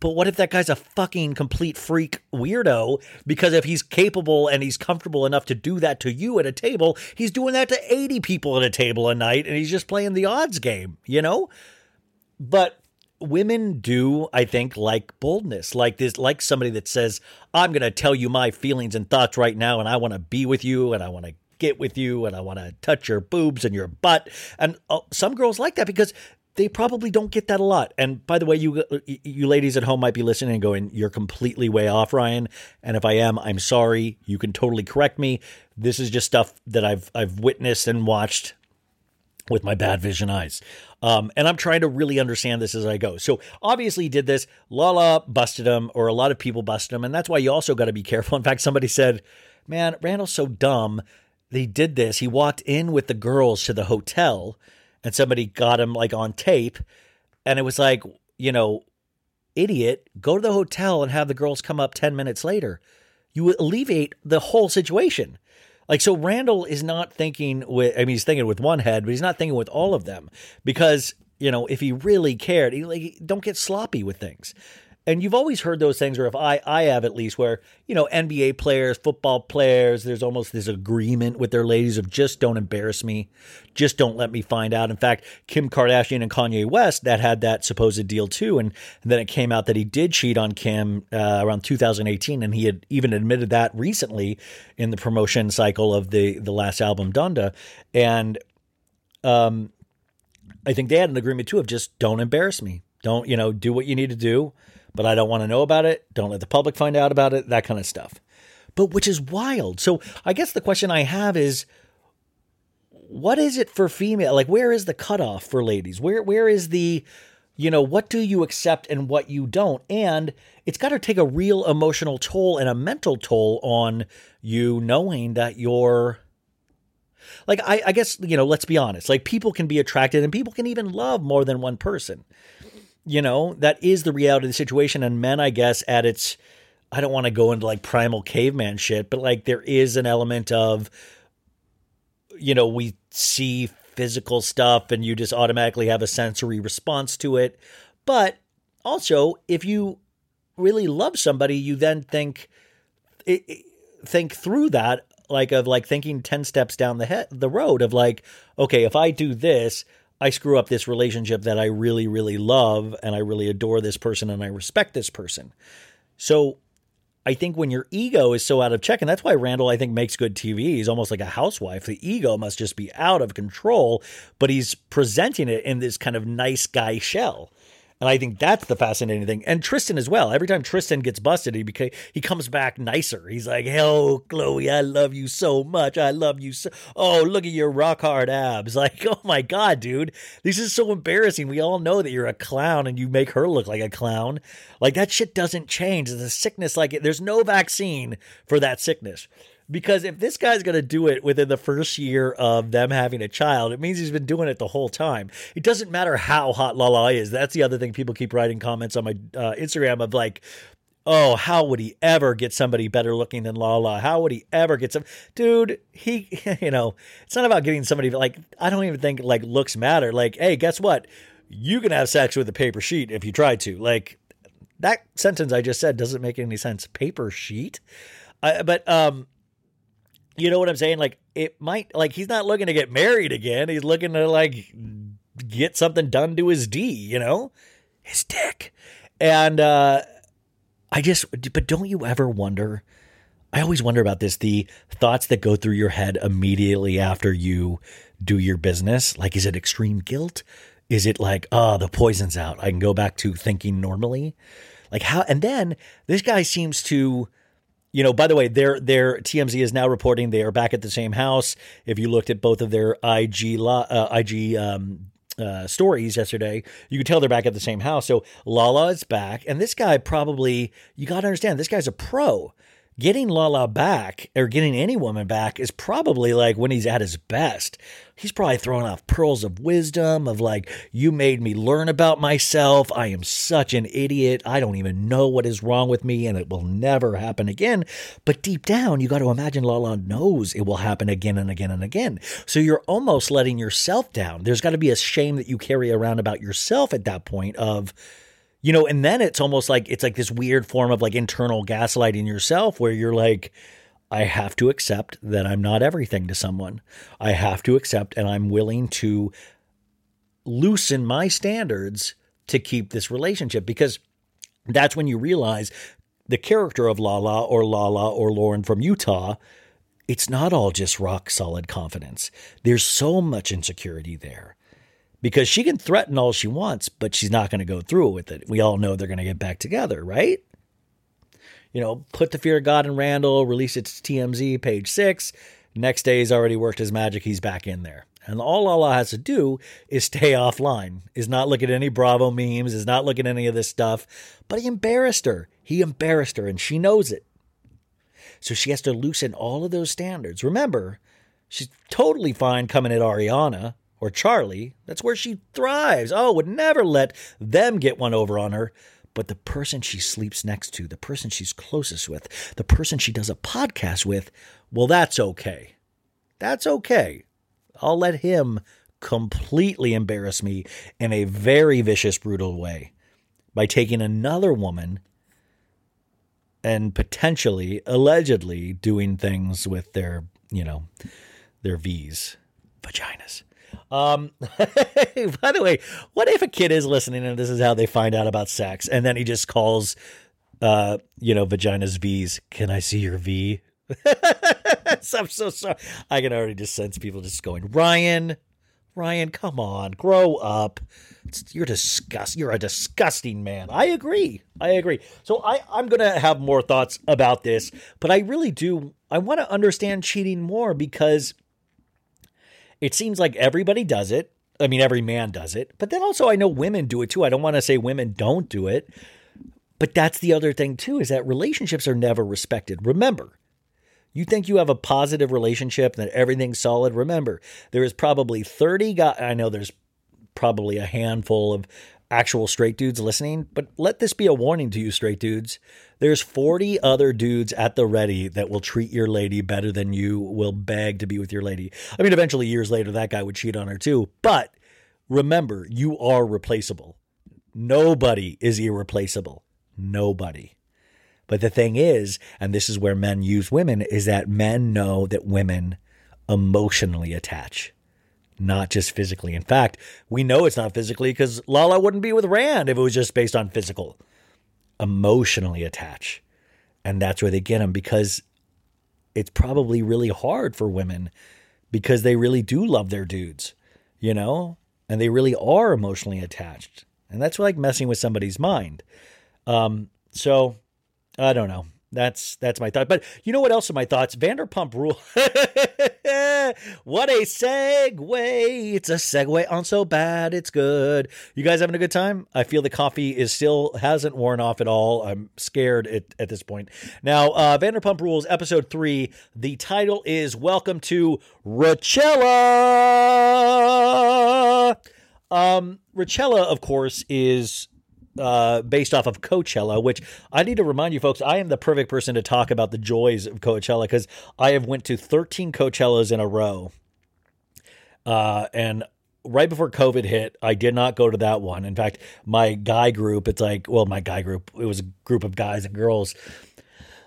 but what if that guy's a fucking complete freak weirdo? Because if he's capable and he's comfortable enough to do that to you at a table, he's doing that to 80 people at a table a night and he's just playing the odds game, you know? But women do, I think, like boldness, like this, like somebody that says, I'm going to tell you my feelings and thoughts right now, and I want to be with you, and I want to get with you, and I want to touch your boobs and your butt. And uh, some girls like that because they probably don't get that a lot. And by the way, you you ladies at home might be listening and going, "You're completely way off, Ryan." And if I am, I'm sorry. You can totally correct me. This is just stuff that I've I've witnessed and watched with my bad vision eyes. Um, and I'm trying to really understand this as I go. So obviously he did this. Lala busted him, or a lot of people busted him, and that's why you also got to be careful. [LAUGHS] In fact, somebody said, "Man, Randall's so dumb." He did this. He walked in with the girls to the hotel and somebody got him like on tape and it was like you know idiot go to the hotel and have the girls come up 10 minutes later. You alleviate the whole situation. Like so randall is not thinking with i mean he's thinking with one head but he's not thinking with all of them because you know if he really cared he like don't get sloppy with things and you've always heard those things, or if I, I have at least, where, you know, NBA players, football players, there's almost this agreement with their ladies of just don't embarrass me. Just don't let me find out. In fact, Kim Kardashian and Kanye West, that had that supposed deal too. And, and then it came out that he did cheat on Kim uh, around 2018. And he had even admitted that recently in the promotion cycle of the, the last album, Donda. And, um, I think they had an agreement too of just don't embarrass me. Don't, you know, do what you need to do but I don't want to know about it. Don't let the public find out about it, that kind of stuff. But which is wild. So I guess the question I have is what is it for female? Like where is the cutoff for ladies? Where where is the you know, what do you accept and what you don't? And it's got to take a real emotional toll and a mental toll on you knowing that you're like I, I guess, you know, let's be honest. Like people can be attracted and people can even love more than one person you know, that is the reality of the situation. And men, I guess, at its, I don't want to go into like primal caveman shit, but like there is an element of, you know, we see physical stuff and you just automatically have a sensory response to it. But also, if you really love somebody, you then think, think through that like of like thinking 10 steps down the head the road of like okay if i do this I screw up this relationship that I really, really love and I really adore this person and I respect this person. So I think when your ego is so out of check, and that's why Randall, I think, makes good TV. He's almost like a housewife. The ego must just be out of control, but he's presenting it in this kind of nice guy shell. And I think that's the fascinating thing. And Tristan as well. Every time Tristan gets busted, he beca- he comes back nicer. He's like, "Hell, Khloé, I love you so much. I love you so. Oh, look at your rock hard abs. [LAUGHS] Like, oh my god, dude, this is so embarrassing. We all know that you're a clown, and you make her look like a clown. Like that shit doesn't change. There's a sickness like it. There's no vaccine for that sickness. Because if this guy's going to do it within the first year of them having a child, it means he's been doing it the whole time. It doesn't matter how hot Lala is. That's the other thing people keep writing comments on my uh, Instagram of like, oh, how would he ever get somebody better looking than Lala? How would he ever get some dude? He, [LAUGHS] you know, it's not about getting somebody like I don't even think like looks matter. Like, hey, guess what? You can have sex with a paper sheet if you try to. Like that sentence I just said doesn't make any sense. Paper sheet, uh, but um, you know what I'm saying? Like it might like he's not looking to get married again. He's looking to like get something done to his D. You know, his dick, and uh I just, but don't you ever wonder? I always wonder about this the thoughts that go through your head immediately after you do your business. Like, is it extreme guilt? Is it like, oh, the poison's out? I can go back to thinking normally? Like, how, and then this guy seems to, you know, by the way, their their TMZ is now reporting they are back at the same house. If you looked at both of their IG uh, IG um, uh, stories yesterday, you could tell they're back at the same house. So Lala is back, and this guy probably you got to understand this guy's a pro getting Lala back or getting any woman back is probably like when he's at his best. He's probably throwing off pearls of wisdom of like, you made me learn about myself. I am such an idiot. I don't even know what is wrong with me and it will never happen again. But deep down, you got to imagine Lala knows it will happen again and again and again. So you're almost letting yourself down. There's got to be a shame that you carry around about yourself at that point of, you know, and then it's almost like it's like this weird form of like internal gaslighting yourself where you're like, I have to accept that I'm not everything to someone. I have to accept and I'm willing to loosen my standards to keep this relationship because that's when you realize the character of Lala or Lala or Lauren from Utah. It's not all just rock solid confidence. There's so much insecurity there because she can threaten all she wants, but she's not going to go through with it. We all know they're going to get back together, right? You know, put the fear of God in Randall, release it to TMZ, page six. Next day, he's already worked his magic. He's back in there. And all Lala has to do is stay offline, is not look at any Bravo memes, is not look at any of this stuff. But he embarrassed her. He embarrassed her, and she knows it. So she has to loosen all of those standards. Remember, she's totally fine coming at Ariana or Charli, that's where she thrives. Oh, would never let them get one over on her. But the person she sleeps next to, the person she's closest with, the person she does a podcast with, well, that's okay. That's okay. I'll let him completely embarrass me in a very vicious, brutal way by taking another woman and potentially, allegedly, doing things with their, you know, their V's, vaginas. Um, [LAUGHS] by the way, what if a kid is listening and this is how they find out about sex, and then he just calls, uh, you know, vagina's V's? Can I see your V? [LAUGHS] I'm so sorry. I can already just sense people just going, Ryan, Ryan, come on, grow up. you're disgust. You're a disgusting man. I agree. I agree. So I, I'm gonna have more thoughts about this, but I really do. I want to understand cheating more because it seems like everybody does it. I mean, every man does it. But then also, I know women do it too. I don't want to say women don't do it. But that's the other thing too is that relationships are never respected. Remember, you think you have a positive relationship that everything's solid. Remember, there is probably 30 guys. I know there's probably a handful of actual straight dudes listening, but let this be a warning to you, straight dudes. There's 40 other dudes at the ready that will treat your lady better than you will beg to be with your lady. I mean, eventually, years later, that guy would cheat on her too. But remember, you are replaceable. Nobody is irreplaceable. Nobody. But the thing is, and this is where men use women, is that men know that women emotionally attach not just physically. In fact, we know it's not physically because Lala wouldn't be with Rand if it was just based on physical. Emotionally attach. And that's where they get them because it's probably really hard for women because they really do love their dudes, you know, and they really are emotionally attached. And that's like messing with somebody's mind. Um, so I don't know. That's that's my thought. But you know what else are my thoughts? Vanderpump Rule. [LAUGHS] what a segue! It's a segue on so bad it's good. You guys having a good time? I feel the coffee is still hasn't worn off at all. I'm scared at, at this point. Now, uh, Vanderpump Rules episode three. The title is "Welcome to Rachella." Um, Rachella, of course, is uh, based off of Coachella, which I need to remind you folks, I am the perfect person to talk about the joys of Coachella because I have went to 13 Coachellas in a row. Uh, and right before COVID hit, I did not go to that one. In fact, my guy group, it's like, well, my guy group, it was a group of guys and girls.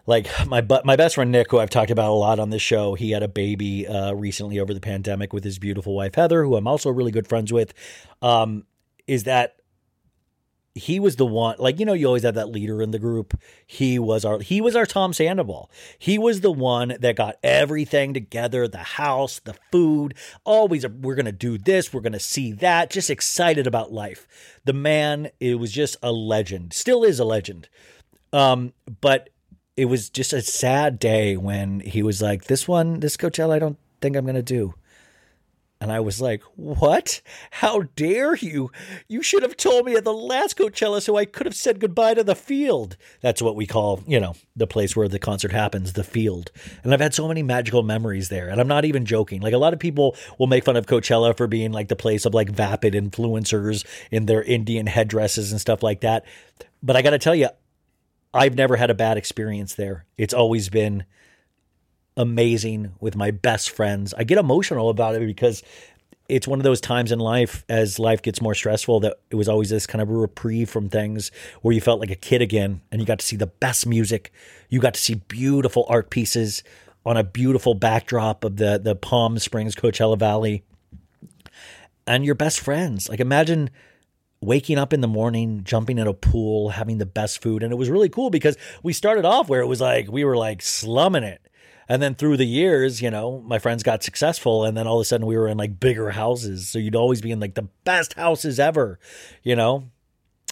Like my my best friend Nick, who I've talked about a lot on this show, he had a baby uh, recently over the pandemic with his beautiful wife Heather, who I'm also really good friends with. Um, is that he was the one like you know you always have that leader in the group. He was our he was our tom sandoval. He was the one that got everything together the house the food. Always we're gonna do this we're gonna see that just excited about life. The man it was just a legend still is a legend. Um but it was just a sad day when he was like this one this coachella i don't think i'm gonna do and I was like, What? How dare you? You should have told me at the last Coachella so I could have said goodbye to the field. That's what we call, you know, the place where the concert happens, the field. And I've had so many magical memories there. And I'm not even joking. Like a lot of people will make fun of Coachella for being like the place of like vapid influencers in their Indian headdresses and stuff like that. But I got to tell you, I've never had a bad experience there. It's always been amazing with my best friends. I get emotional about it because it's one of those times in life as life gets more stressful that it was always this kind of reprieve from things where you felt like a kid again and you got to see the best music. You got to see beautiful art pieces on a beautiful backdrop of the the Palm Springs Coachella Valley. And your best friends. Like imagine waking up in the morning, jumping in a pool, having the best food. And it was really cool because we started off where it was like we were like slumming it and then through the years, you know, my friends got successful, and then all of a sudden we were in like bigger houses. So you'd always be in like the best houses ever, you know.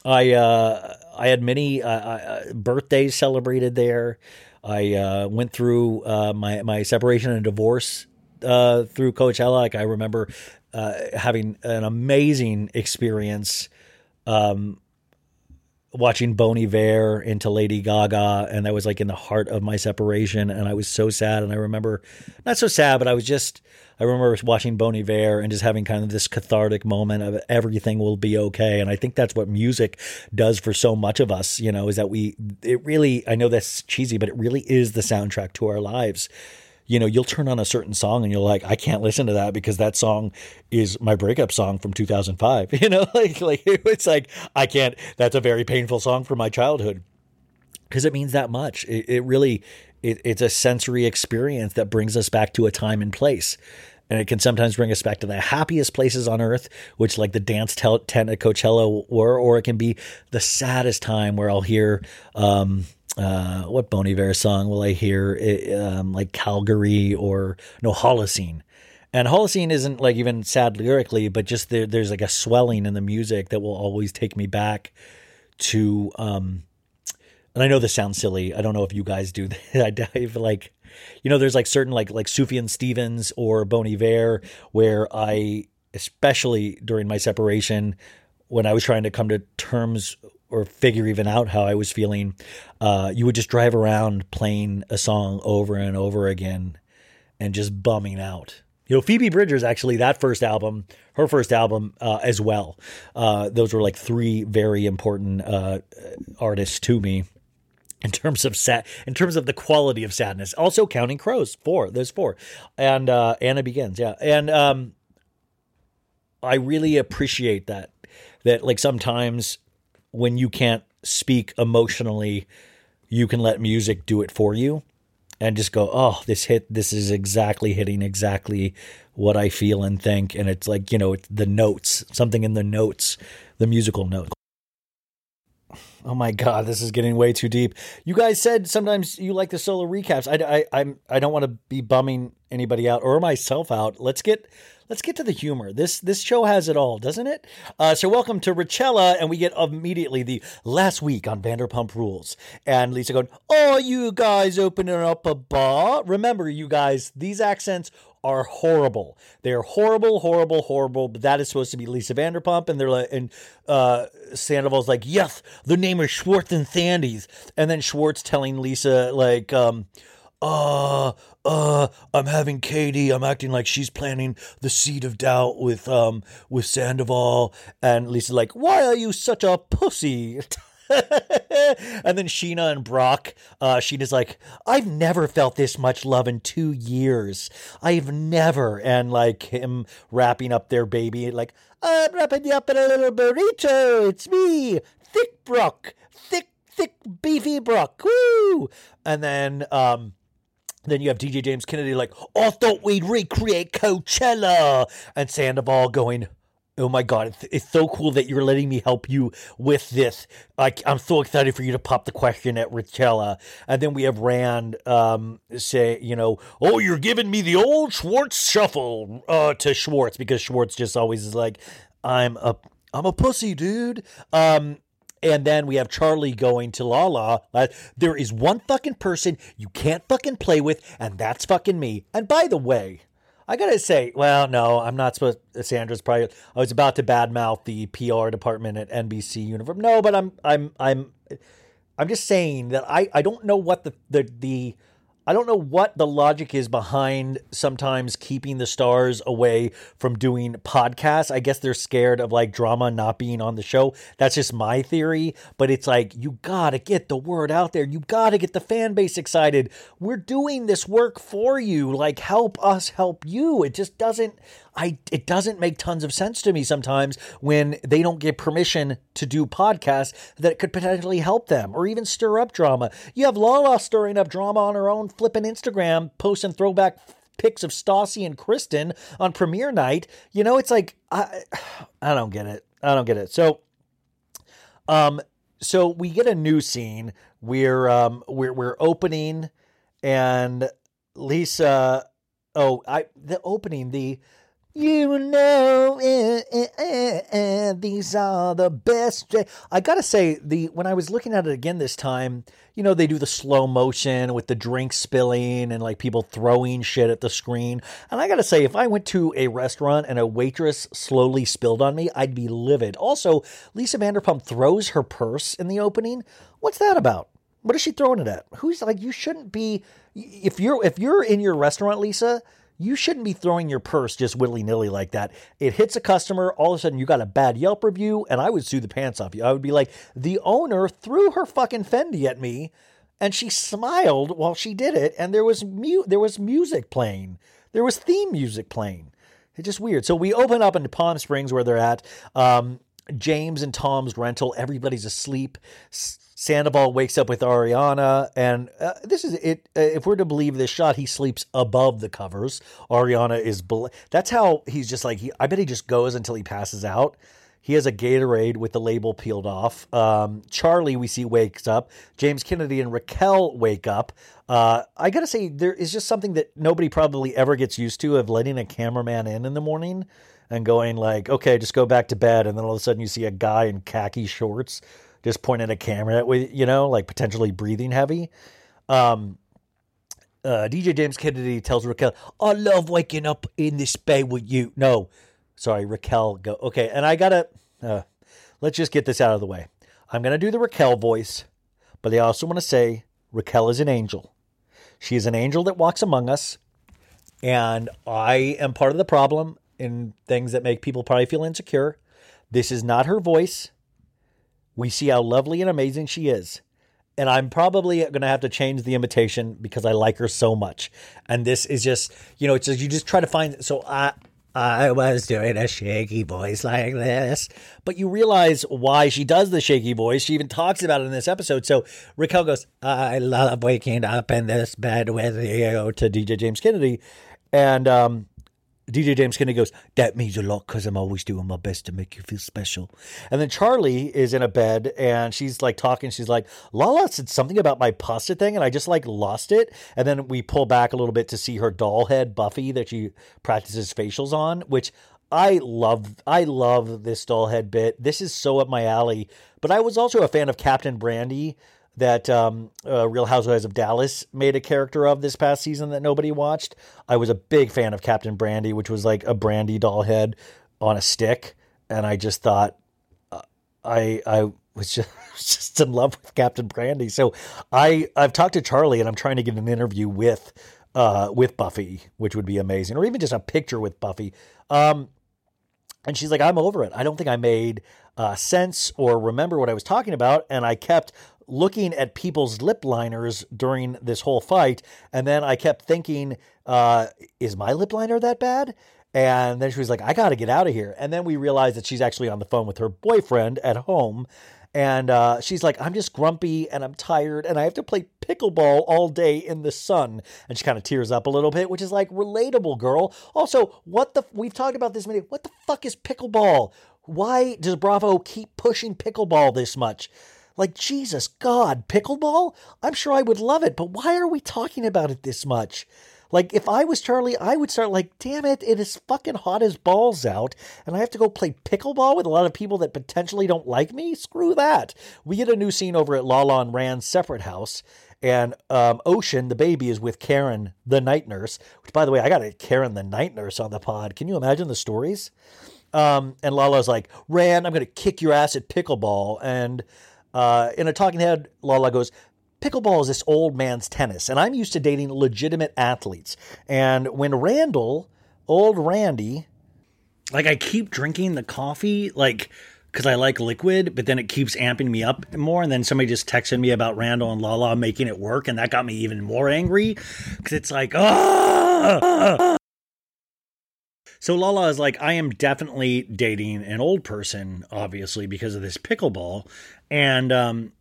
I uh, I had many uh, uh, birthdays celebrated there. I uh, went through uh, my my separation and divorce uh, through Coachella. Like I remember uh, having an amazing experience. Um, watching Bon Iver into Lady Gaga, and that was like in the heart of my separation, and I was so sad. And I remember, not so sad, but I was just, I remember watching Bon Iver and just having kind of this cathartic moment of everything will be okay. And I think that's what music does for so much of us. You know, is that we, it really, I know that's cheesy, but it really is the soundtrack to our lives you know, you'll turn on a certain song and you're like, I can't listen to that because that song is my breakup song from 2005. [LAUGHS] You know, like like [LAUGHS] it's like I can't. That's a very painful song from my childhood because it means that much. It, it really it, it's a sensory experience that brings us back to a time and place. And it can sometimes bring us back to the happiest places on earth, which like the dance tent at Coachella were, or it can be the saddest time where I'll hear um, uh, what Bon Iver song will I hear? It, um, like Calgary or no Holocene. And Holocene isn't like even sad lyrically, but just there, there's like a swelling in the music that will always take me back to. Um, and I know this sounds silly. I don't know if you guys do [LAUGHS] that. I like, you know, there's like certain like like Sufjan Stevens or Bon Iver where I, especially during my separation, when I was trying to come to terms or figure even out how I was feeling, uh, you would just drive around playing a song over and over again and just bumming out. You know, Phoebe Bridgers actually that first album, her first album uh, as well. Uh, those were like three very important uh, artists to me in terms of sad, in terms of the quality of sadness. Also, Counting Crows, four. There's four, and uh, Anna Begins, yeah, and um, I really appreciate that. That like sometimes when you can't speak emotionally, you can let music do it for you and just go, oh, this hit, this is exactly hitting exactly what I feel and think. And it's like, you know, it's the notes, something in the notes, the musical notes. Oh my god, this is getting way too deep. You guys said sometimes you like the solo recaps. I, I, I'm I don't want to be bumming anybody out or myself out. Let's get let's get to the humor. This this show has it all, doesn't it? Uh, so welcome to Rachella, and we get immediately the last week on Vanderpump Rules, and Lisa going, "Oh, you guys opening up a bar? Remember, you guys, these accents." Are horrible. They're horrible, horrible, horrible. But that is supposed to be Lisa Vanderpump, and they're like, and uh, Sandoval's like, yes, the name is Schwartz and Sandy's, and then Schwartz telling Lisa like, um, uh, uh, I'm having Katie. I'm acting like she's planting the seed of doubt with, um, with Sandoval. And Lisa's like, why are you such a pussy? [LAUGHS] and then Scheana and Brock, uh, Scheana's like, I've never felt this much love in two years. I've never. And like him wrapping up their baby, like, I'm wrapping you up in a little burrito. It's me, thick Brock, thick, thick, beefy Brock. Woo! And then, um, then you have DJ James Kennedy like, I thought we'd recreate Coachella. And Sandoval going, Oh my God, it's, it's so cool that you're letting me help you with this. Like, I'm so excited for you to pop the question at Rachella. And then we have Rand um, say, you know, oh, you're giving me the old Schwartz shuffle uh, to Schwartz because Schwartz just always is like, I'm a, I'm a pussy, dude. Um, and then we have Charli going to Lala. There is one fucking person you can't fucking play with, and that's fucking me. And by the way, I gotta say, well, no, I'm not supposed. Sandra's probably. I was about to badmouth the PR department at NBC Uniform. No, but I'm, I'm, I'm, I'm just saying that I, I don't know what the, the, the I don't know what the logic is behind sometimes keeping the stars away from doing podcasts. I guess they're scared of like drama not being on the show. That's just my theory. But it's like, you got to get the word out there. You got to get the fan base excited. We're doing this work for you. Like, help us help you. It just doesn't. I it doesn't make tons of sense to me sometimes when they don't get permission to do podcasts that could potentially help them or even stir up drama. You have Lala stirring up drama on her own flipping Instagram, posting throwback pics of Stassi and Kristen on premiere night. You know, it's like I [SIGHS] I don't get it. I don't get it. So um so we get a new scene. We're um we're we're opening and Lisa oh I the opening the you know, eh, eh, eh, eh, these are the best. I gotta say, the when I was looking at it again this time, you know, they do the slow motion with the drink spilling and like people throwing shit at the screen. And I gotta say, if I went to a restaurant and a waitress slowly spilled on me, I'd be livid. Also, Lisa Vanderpump throws her purse in the opening. What's that about? What is she throwing it at? Who's like, you shouldn't be. If you're if you're in your restaurant, Lisa you shouldn't be throwing your purse just willy nilly like that. It hits a customer, all of a sudden you got a bad Yelp review, and I would sue the pants off you. I would be like, the owner threw her fucking Fendi at me, and she smiled while she did it, and there was mu- there was music playing, there was theme music playing. It's just weird. So we open up into Palm Springs where they're at. Um, James and Tom's rental. Everybody's asleep. Sandoval wakes up with Ariana, and uh, this is it. Uh, if we're to believe this shot, he sleeps above the covers. Ariana is. Be- That's how he's just like. He, I bet he just goes until he passes out. He has a Gatorade with the label peeled off. Um, Charli, we see, wakes up. James Kennedy and Raquel wake up. Uh, I gotta say, there is just something that nobody probably ever gets used to of letting a cameraman in in the morning and going like, okay, just go back to bed, and then all of a sudden you see a guy in khaki shorts just pointing a camera at with you know like potentially breathing heavy um uh, DJ James Kennedy tells Raquel, I love waking up in this bed with you. No, sorry, Raquel, go. Okay, and I gotta, uh, let's just get this out of the way. I'm gonna do the Raquel voice, but I also want to say Raquel is an angel. She is an angel that walks among us, and I am part of the problem in things that make people probably feel insecure. This is not her voice. We see how lovely and amazing she is. And I'm probably going to have to change the imitation because I like her so much. And this is just, you know, it's just, you just try to find. So I, I was doing a shaky voice like this. But you realize why she does the shaky voice. She even talks about it in this episode. So Raquel goes, I love waking up in this bed with you to DJ James Kennedy. And um, DJ James Kennedy goes, That means a lot because I'm always doing my best to make you feel special. And then Charli is in a bed and she's like talking. She's like, Lala said something about my pasta thing and I just like lost it. And then we pull back a little bit to see her doll head, Buffy, that she practices facials on, which I love. I love this doll head bit. This is so up my alley. But I was also a fan of Captain Brandy that um, uh, Real Housewives of Dallas made a character of this past season that nobody watched. I was a big fan of Captain Brandy, which was like a brandy doll head on a stick, and I just thought, uh, I I was [LAUGHS] just, just in love with Captain Brandy. So I I've talked to Charli and I'm trying to get an interview with uh with Buffy, which would be amazing, or even just a picture with Buffy. Um, and she's like, I'm over it. I don't think I made uh, sense or remember what I was talking about, and I kept looking at people's lip liners during this whole fight, and then I kept thinking, uh, is my lip liner that bad? And then she was like, I got to get out of here. And then we realized that she's actually on the phone with her boyfriend at home. And uh, she's like, I'm just grumpy and I'm tired and I have to play pickleball all day in the sun. And she kind of tears up a little bit, which is like relatable, girl. Also, what the, we've talked about this many, what the fuck is pickleball? Why does Bravo keep pushing pickleball this much? Like, Jesus, God, pickleball? I'm sure I would love it, but why are we talking about it this much? Like, if I was Charli, I would start like, damn it, it is fucking hot as balls out, and I have to go play pickleball with a lot of people that potentially don't like me? Screw that. We get a new scene over at Lala and Rand's separate house, and um, Ocean, the baby, is with Karen, the night nurse, which, by the way, I got a Karen, the night nurse on the pod. Can you imagine the stories? Um, and Lala's like, Rand, I'm going to kick your ass at pickleball. And uh, in a talking head, Lala goes, pickleball is this old man's tennis, and I'm used to dating legitimate athletes. And when Randall, old Randy, like I keep drinking the coffee, like because I like liquid, but then it keeps amping me up more. And then somebody just texted me about Randall and Lala making it work, and that got me even more angry because it's like, ah. So Lala is like, I am definitely dating an old person, obviously because of this pickleball, and um,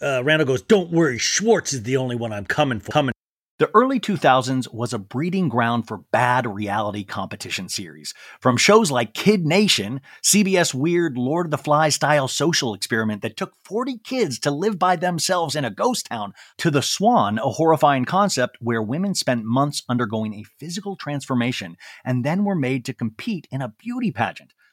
uh, Randall goes, "Don't worry, Schwartz is the only one I'm coming for." Coming. The early 2000s was a breeding ground for bad reality competition series. From shows like Kid Nation, CBS weird Lord of the Flies style social experiment that took 40 kids to live by themselves in a ghost town, to The Swan, a horrifying concept where women spent months undergoing a physical transformation and then were made to compete in a beauty pageant.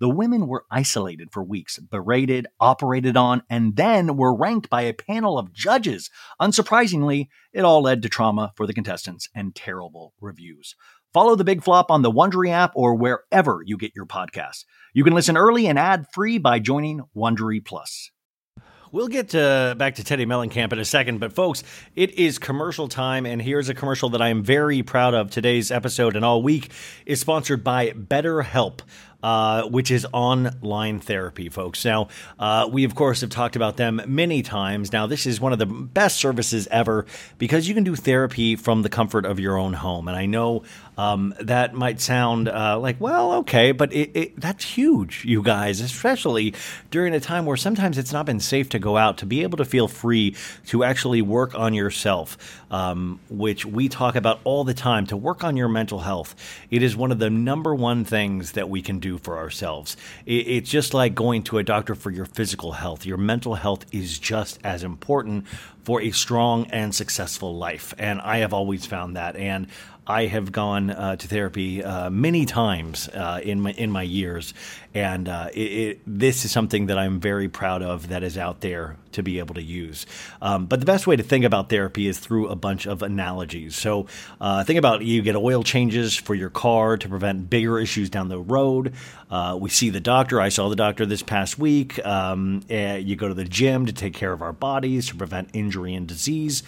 The women were isolated for weeks, berated, operated on, and then were ranked by a panel of judges. Unsurprisingly, it all led to trauma for the contestants and terrible reviews. Follow the Big Flop on the Wondery app or wherever you get your podcasts. You can listen early and ad free by joining Wondery Plus. We'll get to, back to Teddi Mellencamp in a second, but folks, it is commercial time, and here's a commercial that I am very proud of. Today's episode and all week is sponsored by BetterHelp uh, which is online therapy, folks. Now, uh, we, of course, have talked about them many times. Now, this is one of the best services ever because you can do therapy from the comfort of your own home. And I know um, that might sound uh, like, well, okay, but it, it, that's huge, you guys, especially during a time where sometimes it's not been safe to go out, to be able to feel free to actually work on yourself, um, which we talk about all the time, to work on your mental health. It is one of the number one things that we can do for ourselves. It's just like going to a doctor for your physical health. Your mental health is just as important for a strong and successful life. And I have always found that. And I have gone uh, to therapy uh, many times uh, in my in my years, and uh, it, it, this is something that I'm very proud of that is out there to be able to use. Um, but the best way to think about therapy is through a bunch of analogies. So uh, think about you get oil changes for your car to prevent bigger issues down the road. Uh, we see the doctor. I saw the doctor this past week. Um, eh, you go to the gym to take care of our bodies to prevent injury and disease.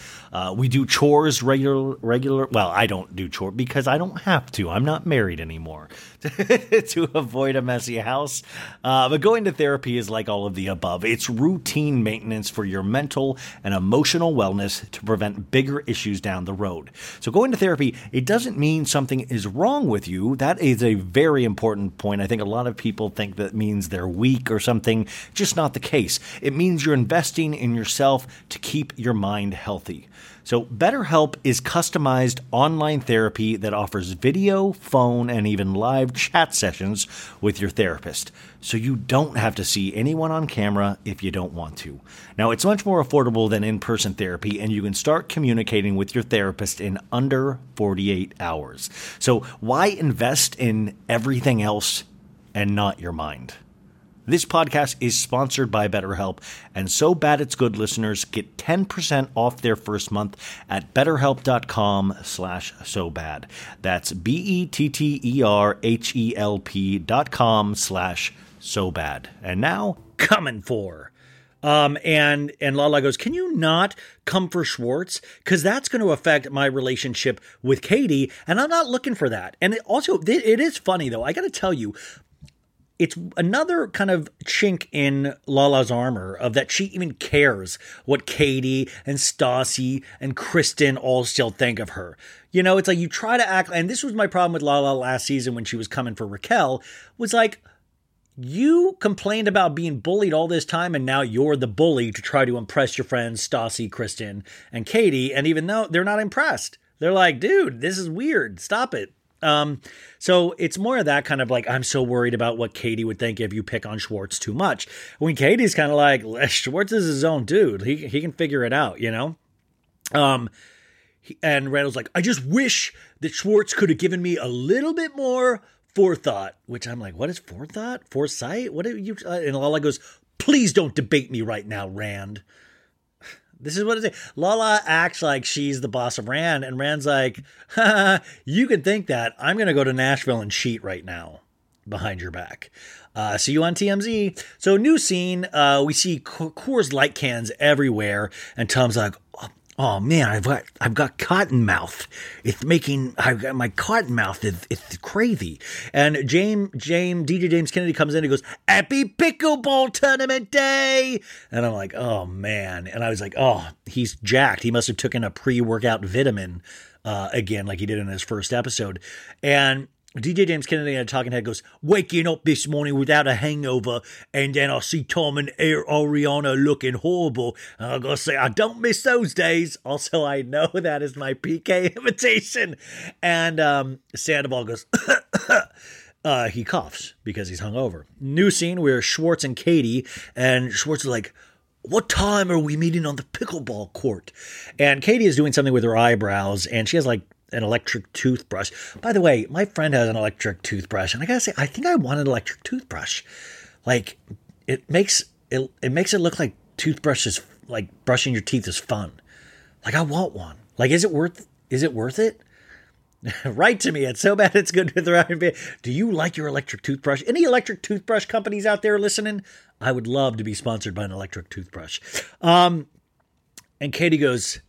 we do chores regular regular. Well, I don't do chore because I don't have to. I'm not married anymore [LAUGHS] to avoid a messy house. Uh, but going to therapy is like all of the above. It's routine maintenance for your mental and emotional wellness to prevent bigger issues down the road. So going to therapy, it doesn't mean something is wrong with you. That is a very important point. I think a lot of people think that means they're weak or something. Just not the case. It means you're investing in yourself to keep your mind healthy. So BetterHelp is customized online therapy that offers video, phone, and even live chat sessions with your therapist, so you don't have to see anyone on camera if you don't want to. Now, it's much more affordable than in person therapy, and you can start communicating with your therapist in under 48 hours. So, why invest in everything else and not your mind? This podcast is sponsored by BetterHelp, and So Bad It's Good listeners get 10% off their first month at betterhelp.com slash so bad. That's B-E-T-T-E-R-H-E-L-P dot com slash so bad. And now, coming for. Um, and and Lala goes, "Can you not come for Schwartz? Because that's going to affect my relationship with Katie, and I'm not looking for that." And it also, it, it is funny though. I got to tell you, it's another kind of chink in Lala's armor of that she even cares what Katie and Stassi and Kristen all still think of her. You know, it's like you try to act, and this was my problem with Lala last season when she was coming for Raquel, was like, you complained about being bullied all this time, and now you're the bully to try to impress your friends Stassi, Kristen, and Katie. And even though they're not impressed, they're like, dude, this is weird. Stop it. Um, so it's more of that kind of like, I'm so worried about what Katie would think if you pick on Schwartz too much. When Katie's kind of like, [LAUGHS] Schwartz is his own dude. He, he can figure it out, you know? Um, and Randall's like, I just wish that Schwartz could have given me a little bit more forethought, which I'm like, what is forethought? Foresight? What are you? Uh, and Lala goes, please don't debate me right now, Rand. This is what it is. Lala acts like she's the boss of Rand, and Rand's like, you can think that. I'm going to go to Nashville and cheat right now behind your back. Uh, see you on TMZ. So, new scene. Uh, we see Coors Light cans everywhere, and Tom's like, oh, man, I've got I've got cotton mouth. It's making I've got my cotton mouth is it's crazy. And James James DJ James Kennedy comes in and goes, Happy pickleball tournament day. And I'm like, oh man. And I was like, oh, he's jacked. He must have taken a pre-workout vitamin uh, again, like he did in his first episode. And DJ James Kennedy a talking head goes, waking up this morning without a hangover, and then I see Tom and Ariana looking horrible. And I gotta say, I don't miss those days. [LAUGHS] Also, I know that is my PK invitation. And um, Sandoval goes, [COUGHS] uh, he coughs because he's hungover. New scene where Schwartz and Katie, and Schwartz is like, what time are we meeting on the pickleball court? And Katie is doing something with her eyebrows, and she has like an electric toothbrush. By the way, my friend has an electric toothbrush, and I gotta say, I think I want an electric toothbrush. Like, it makes it it makes it look like toothbrushes, like brushing your teeth is fun. Like, I want one. Like, is it worth? Is it worth it? [LAUGHS] Write to me. It's so bad it's good. Do you like your electric toothbrush? Any electric toothbrush companies out there listening? I would love to be sponsored by an electric toothbrush. Um, and Katie goes,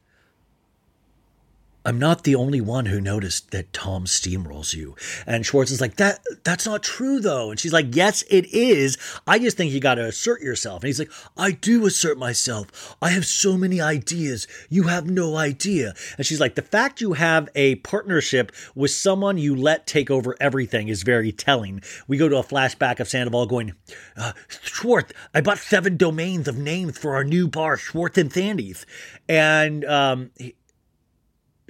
I'm not the only one who noticed that Tom steamrolls you. And Schwartz is like, that that's not true though. And she's like, yes, it is. I just think you got to assert yourself. And he's like, I do assert myself. I have so many ideas. You have no idea. And she's like, the fact you have a partnership with someone you let take over everything is very telling. We go to a flashback of Sandoval going, uh, Schwartz, I bought seven domains of names for our new bar, Schwartz and Sandy's. And um,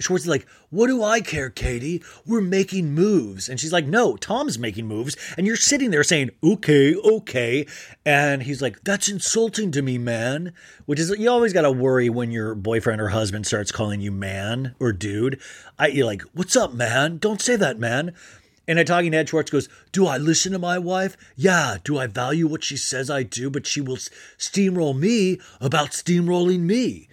Schwartz is like, What do I care, Katie? We're making moves. And she's like, No, Tom's making moves. And you're sitting there saying, Okay, okay. And he's like, That's insulting to me, man. Which is, you always got to worry when your boyfriend or husband starts calling you man or dude. I, you're like, What's up, man? Don't say that, man. And a talking head, Schwartz goes, Do I listen to my wife? Yeah. Do I value what she says I do, but she will steamroll me about steamrolling me?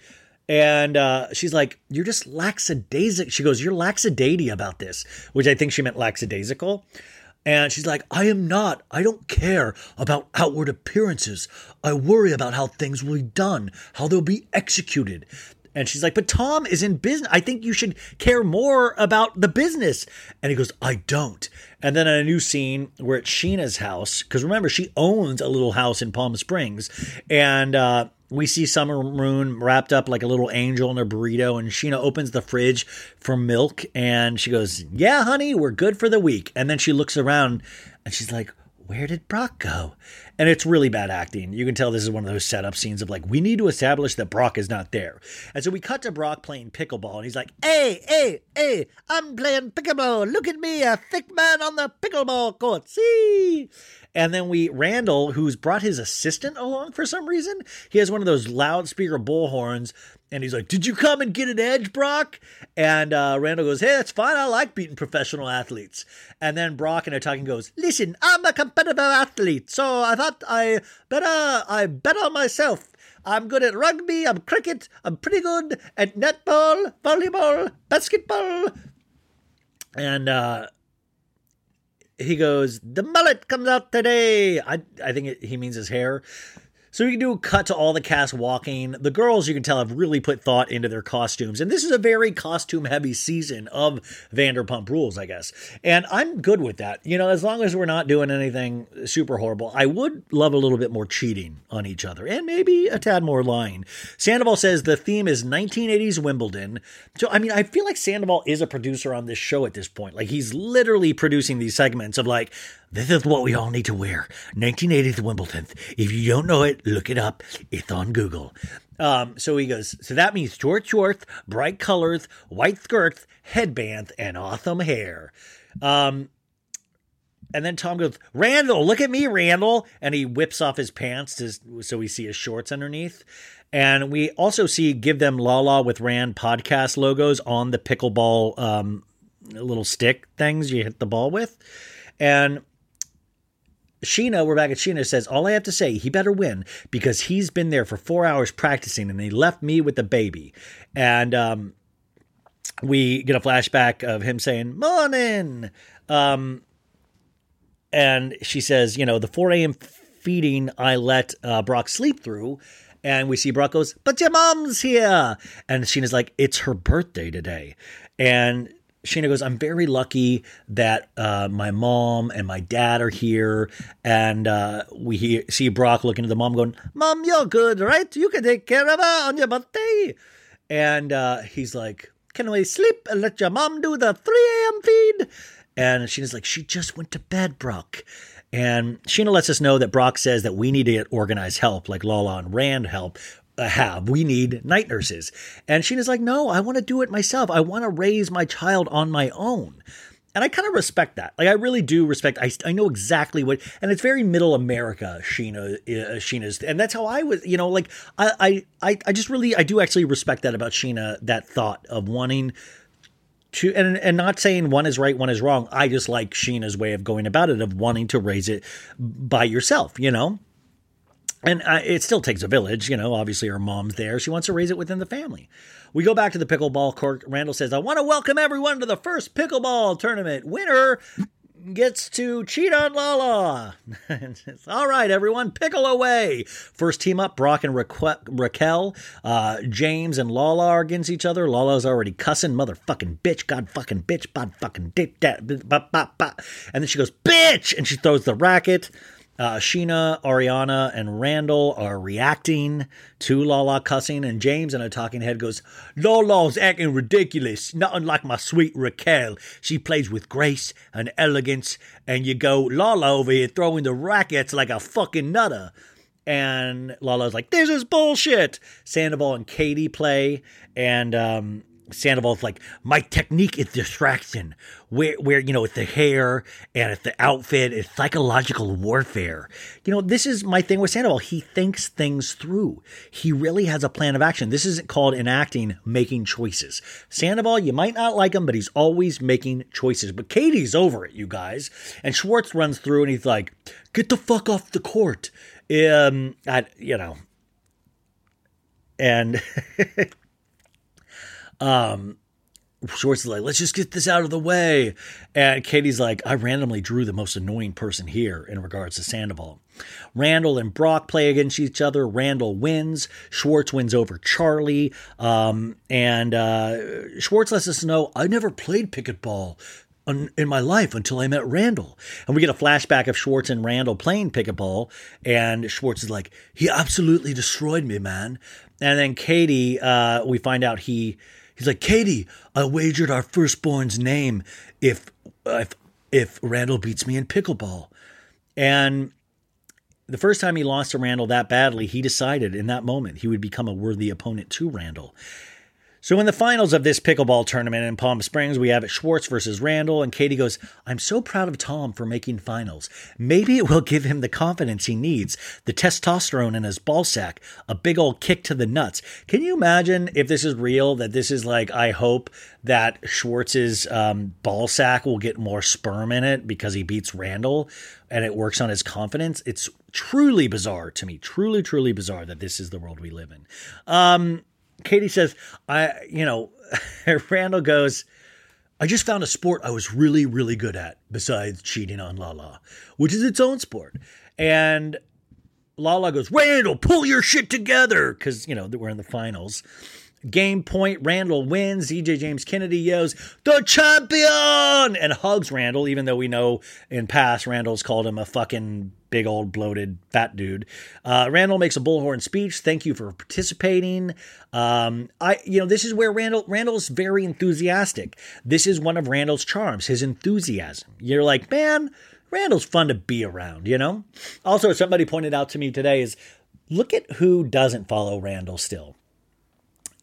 And uh, she's like, You're just lackadaisical. She goes, You're lackadaisy about this, which I think she meant lackadaisical. And she's like, I am not. I don't care about outward appearances. I worry about how things will be done, how they'll be executed. And she's like, But Tom is in business. I think you should care more about the business. And he goes, I don't. And then a new scene where it's Scheana's house, because remember, she owns a little house in Palm Springs. And uh, we see Summer Moon wrapped up like a little angel in a burrito, and Scheana opens the fridge for milk, and she goes, "Yeah, honey, we're good for the week." And then she looks around, and she's like, where did Brock go? And it's really bad acting. You can tell this is one of those setup scenes of like, we need to establish that Brock is not there. And so we cut to Brock playing pickleball, and he's like, hey, hey, hey, I'm playing pickleball. Look at me, a thick man on the pickleball court. See? And then we, Randall, who's brought his assistant along for some reason, he has one of those loudspeaker bullhorns and he's like, Did you come and get an edge, Brock? And uh, Randall goes, Hey, that's fine. I like beating professional athletes. And then Brock and talking goes, Listen, I'm a competitive athlete, so I thought I better I bet on myself. I'm good at rugby, I'm cricket, I'm pretty good at netball, volleyball, basketball. And uh he goes, The mullet comes out today. I I think it, he means his hair. So we can do a cut to all the cast walking. The girls, you can tell, have really put thought into their costumes. And this is a very costume heavy season of Vanderpump Rules, I guess. And I'm good with that. You know, as long as we're not doing anything super horrible, I would love a little bit more cheating on each other and maybe a tad more lying. Sandoval says the theme is 1980s Wimbledon. So, I mean, I feel like Sandoval is a producer on this show at this point. Like, he's literally producing these segments of like, this is what we all need to wear. 1980s Wimbledon. If you don't know it, look it up. It's on Google. Um, so he goes, so that means short shorts, bright colors, white skirts, headbands, and awesome hair. Um, and then Tom goes, Randall, look at me, Randall. And he whips off his pants to, so we see his shorts underneath. And we also see Give Them Lala with Rand podcast logos on the pickleball um, little stick things you hit the ball with. And Scheana, we're back at Scheana, says, All I have to say, he better win because he's been there for four hours practicing and he left me with the baby. And um, we get a flashback of him saying, Morning. Um, and she says, You know, the 4 a.m. feeding I let uh, Brock sleep through. And we see Brock goes, But your mom's here. And Scheana's like, It's her birthday today. And Scheana goes, I'm very lucky that uh, my mom and my dad are here. And uh, we hear, see Brock looking at the mom going, Mom, you're good, right? You can take care of her on your birthday. And uh, he's like, Can we sleep and let your mom do the 3 a.m. feed? And Scheana's like, She just went to bed, Brock. And Scheana lets us know that Brock says that we need to get organized help, like Lala and Rand help, have. We need night nurses. And Scheana's like, no, I want to do it myself. I want to raise my child on my own. And I kind of respect that. Like I really do respect. I, I know exactly what, and it's very middle America. Scheana, uh, Scheana's, and that's how I was. You know, like I, I, I just really, I do actually respect that about Scheana. That thought of wanting to, and and not saying one is right, one is wrong. I just like Scheana's way of going about it, of wanting to raise it by yourself. You know, and uh, it still takes a village, you know. Obviously, her mom's there. She wants to raise it within the family. We go back to the pickleball court. Randall says, I want to welcome everyone to the first pickleball tournament. Winner gets to cheat on Lala. [LAUGHS] All right, everyone, pickle away. First team up, Brock and Ra- Raquel. Uh, James and Lala are against each other. Lala's already cussing, motherfucking bitch, god fucking bitch, bod fucking ba, ba. And then she goes, bitch, and she throws the racket. Uh, Scheana, Ariana, and Randall are reacting to Lala cussing, and James in a talking head goes, Lala's acting ridiculous, not unlike my sweet Raquel. She plays with grace and elegance, and you go, Lala over here throwing the rackets like a fucking nutter. And Lala's like, this is bullshit. Sandoval and Katie play, and um, Sandoval's like, my technique is distraction. Where, where, you know, it's the hair and it's the outfit, it's psychological warfare. You know, this is my thing with Sandoval. He thinks things through. He really has a plan of action. This isn't called enacting, making choices. Sandoval, you might not like him, but he's always making choices. But Katie's over it, you guys. And Schwartz runs through and he's like, get the fuck off the court. Um, I, you know, and [LAUGHS] um, Schwartz is like, let's just get this out of the way. And Katie's like, I randomly drew the most annoying person here in regards to Sandoval. Randall and Brock play against each other. Randall wins. Schwartz wins over Charli. Um, and uh, Schwartz lets us know, I never played pickleball in my life until I met Randall. And we get a flashback of Schwartz and Randall playing pickleball. And Schwartz is like, he absolutely destroyed me, man. And then Katie, uh, we find out he He's like, Katie, I wagered our firstborn's name if if if Randall beats me in pickleball. And the first time he lost to Randall that badly, he decided in that moment he would become a worthy opponent to Randall. So in the finals of this pickleball tournament in Palm Springs, we have it Schwartz versus Randall, and Katie goes, I'm so proud of Tom for making finals. Maybe it will give him the confidence he needs, the testosterone in his ball sack, a big old kick to the nuts. Can you imagine if this is real, that this is like, I hope that Schwartz's um, ball sack will get more sperm in it because he beats Randall and it works on his confidence? It's truly bizarre to me, truly, truly bizarre that this is the world we live in. Um, Katie says, I, you know, [LAUGHS] Randall goes, I just found a sport I was really, really good at besides cheating on Lala, which is its own sport. And Lala goes, Randall, pull your shit together. Cause, you know, we're in the finals. Game point, Randall wins. DJ James Kennedy yells, the champion, and hugs Randall, even though we know in past Randall's called him a fucking big old bloated fat dude. Uh, Randall makes a bullhorn speech. Thank you for participating. Um, I, you know, this is where Randall Randall's very enthusiastic. This is one of Randall's charms, his enthusiasm. You're like, man, Randall's fun to be around. You know. Also, somebody pointed out to me today is look at who doesn't follow Randall still.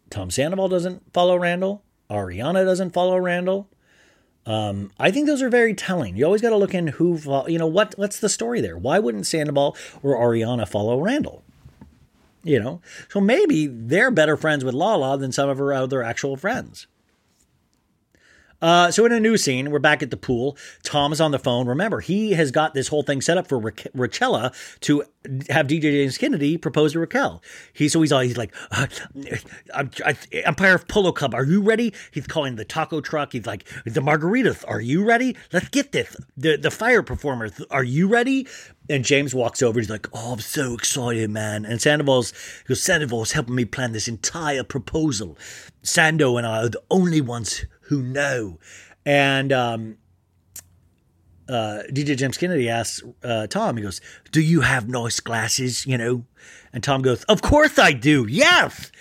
Tom Sandoval doesn't follow Randall. Ariana doesn't follow Randall. Um, I think those are very telling. You always got to look in who, you know, what what's the story there? Why wouldn't Sandoval or Ariana follow Randall? You know, so maybe they're better friends with Lala than some of her other actual friends. Uh, so in a new scene, we're back at the pool. Tom's on the phone. Remember, he has got this whole thing set up for Ra- Rachella to have DJ James Kennedy propose to Raquel. He so he's all he's like, uh, Empire Polo Club, are you ready? He's calling the taco truck. He's like, the margaritas, are you ready? Let's get this. The the fire performers, are you ready? And James walks over. He's like, "Oh, I'm so excited, man!" And Sandoval's goes, "Sandoval's helping me plan this entire proposal. Sando and I are the only ones who know." And um, uh, DJ James Kennedy asks uh, Tom. He goes, "Do you have nice glasses?" You know, and Tom goes, "Of course I do. Yes."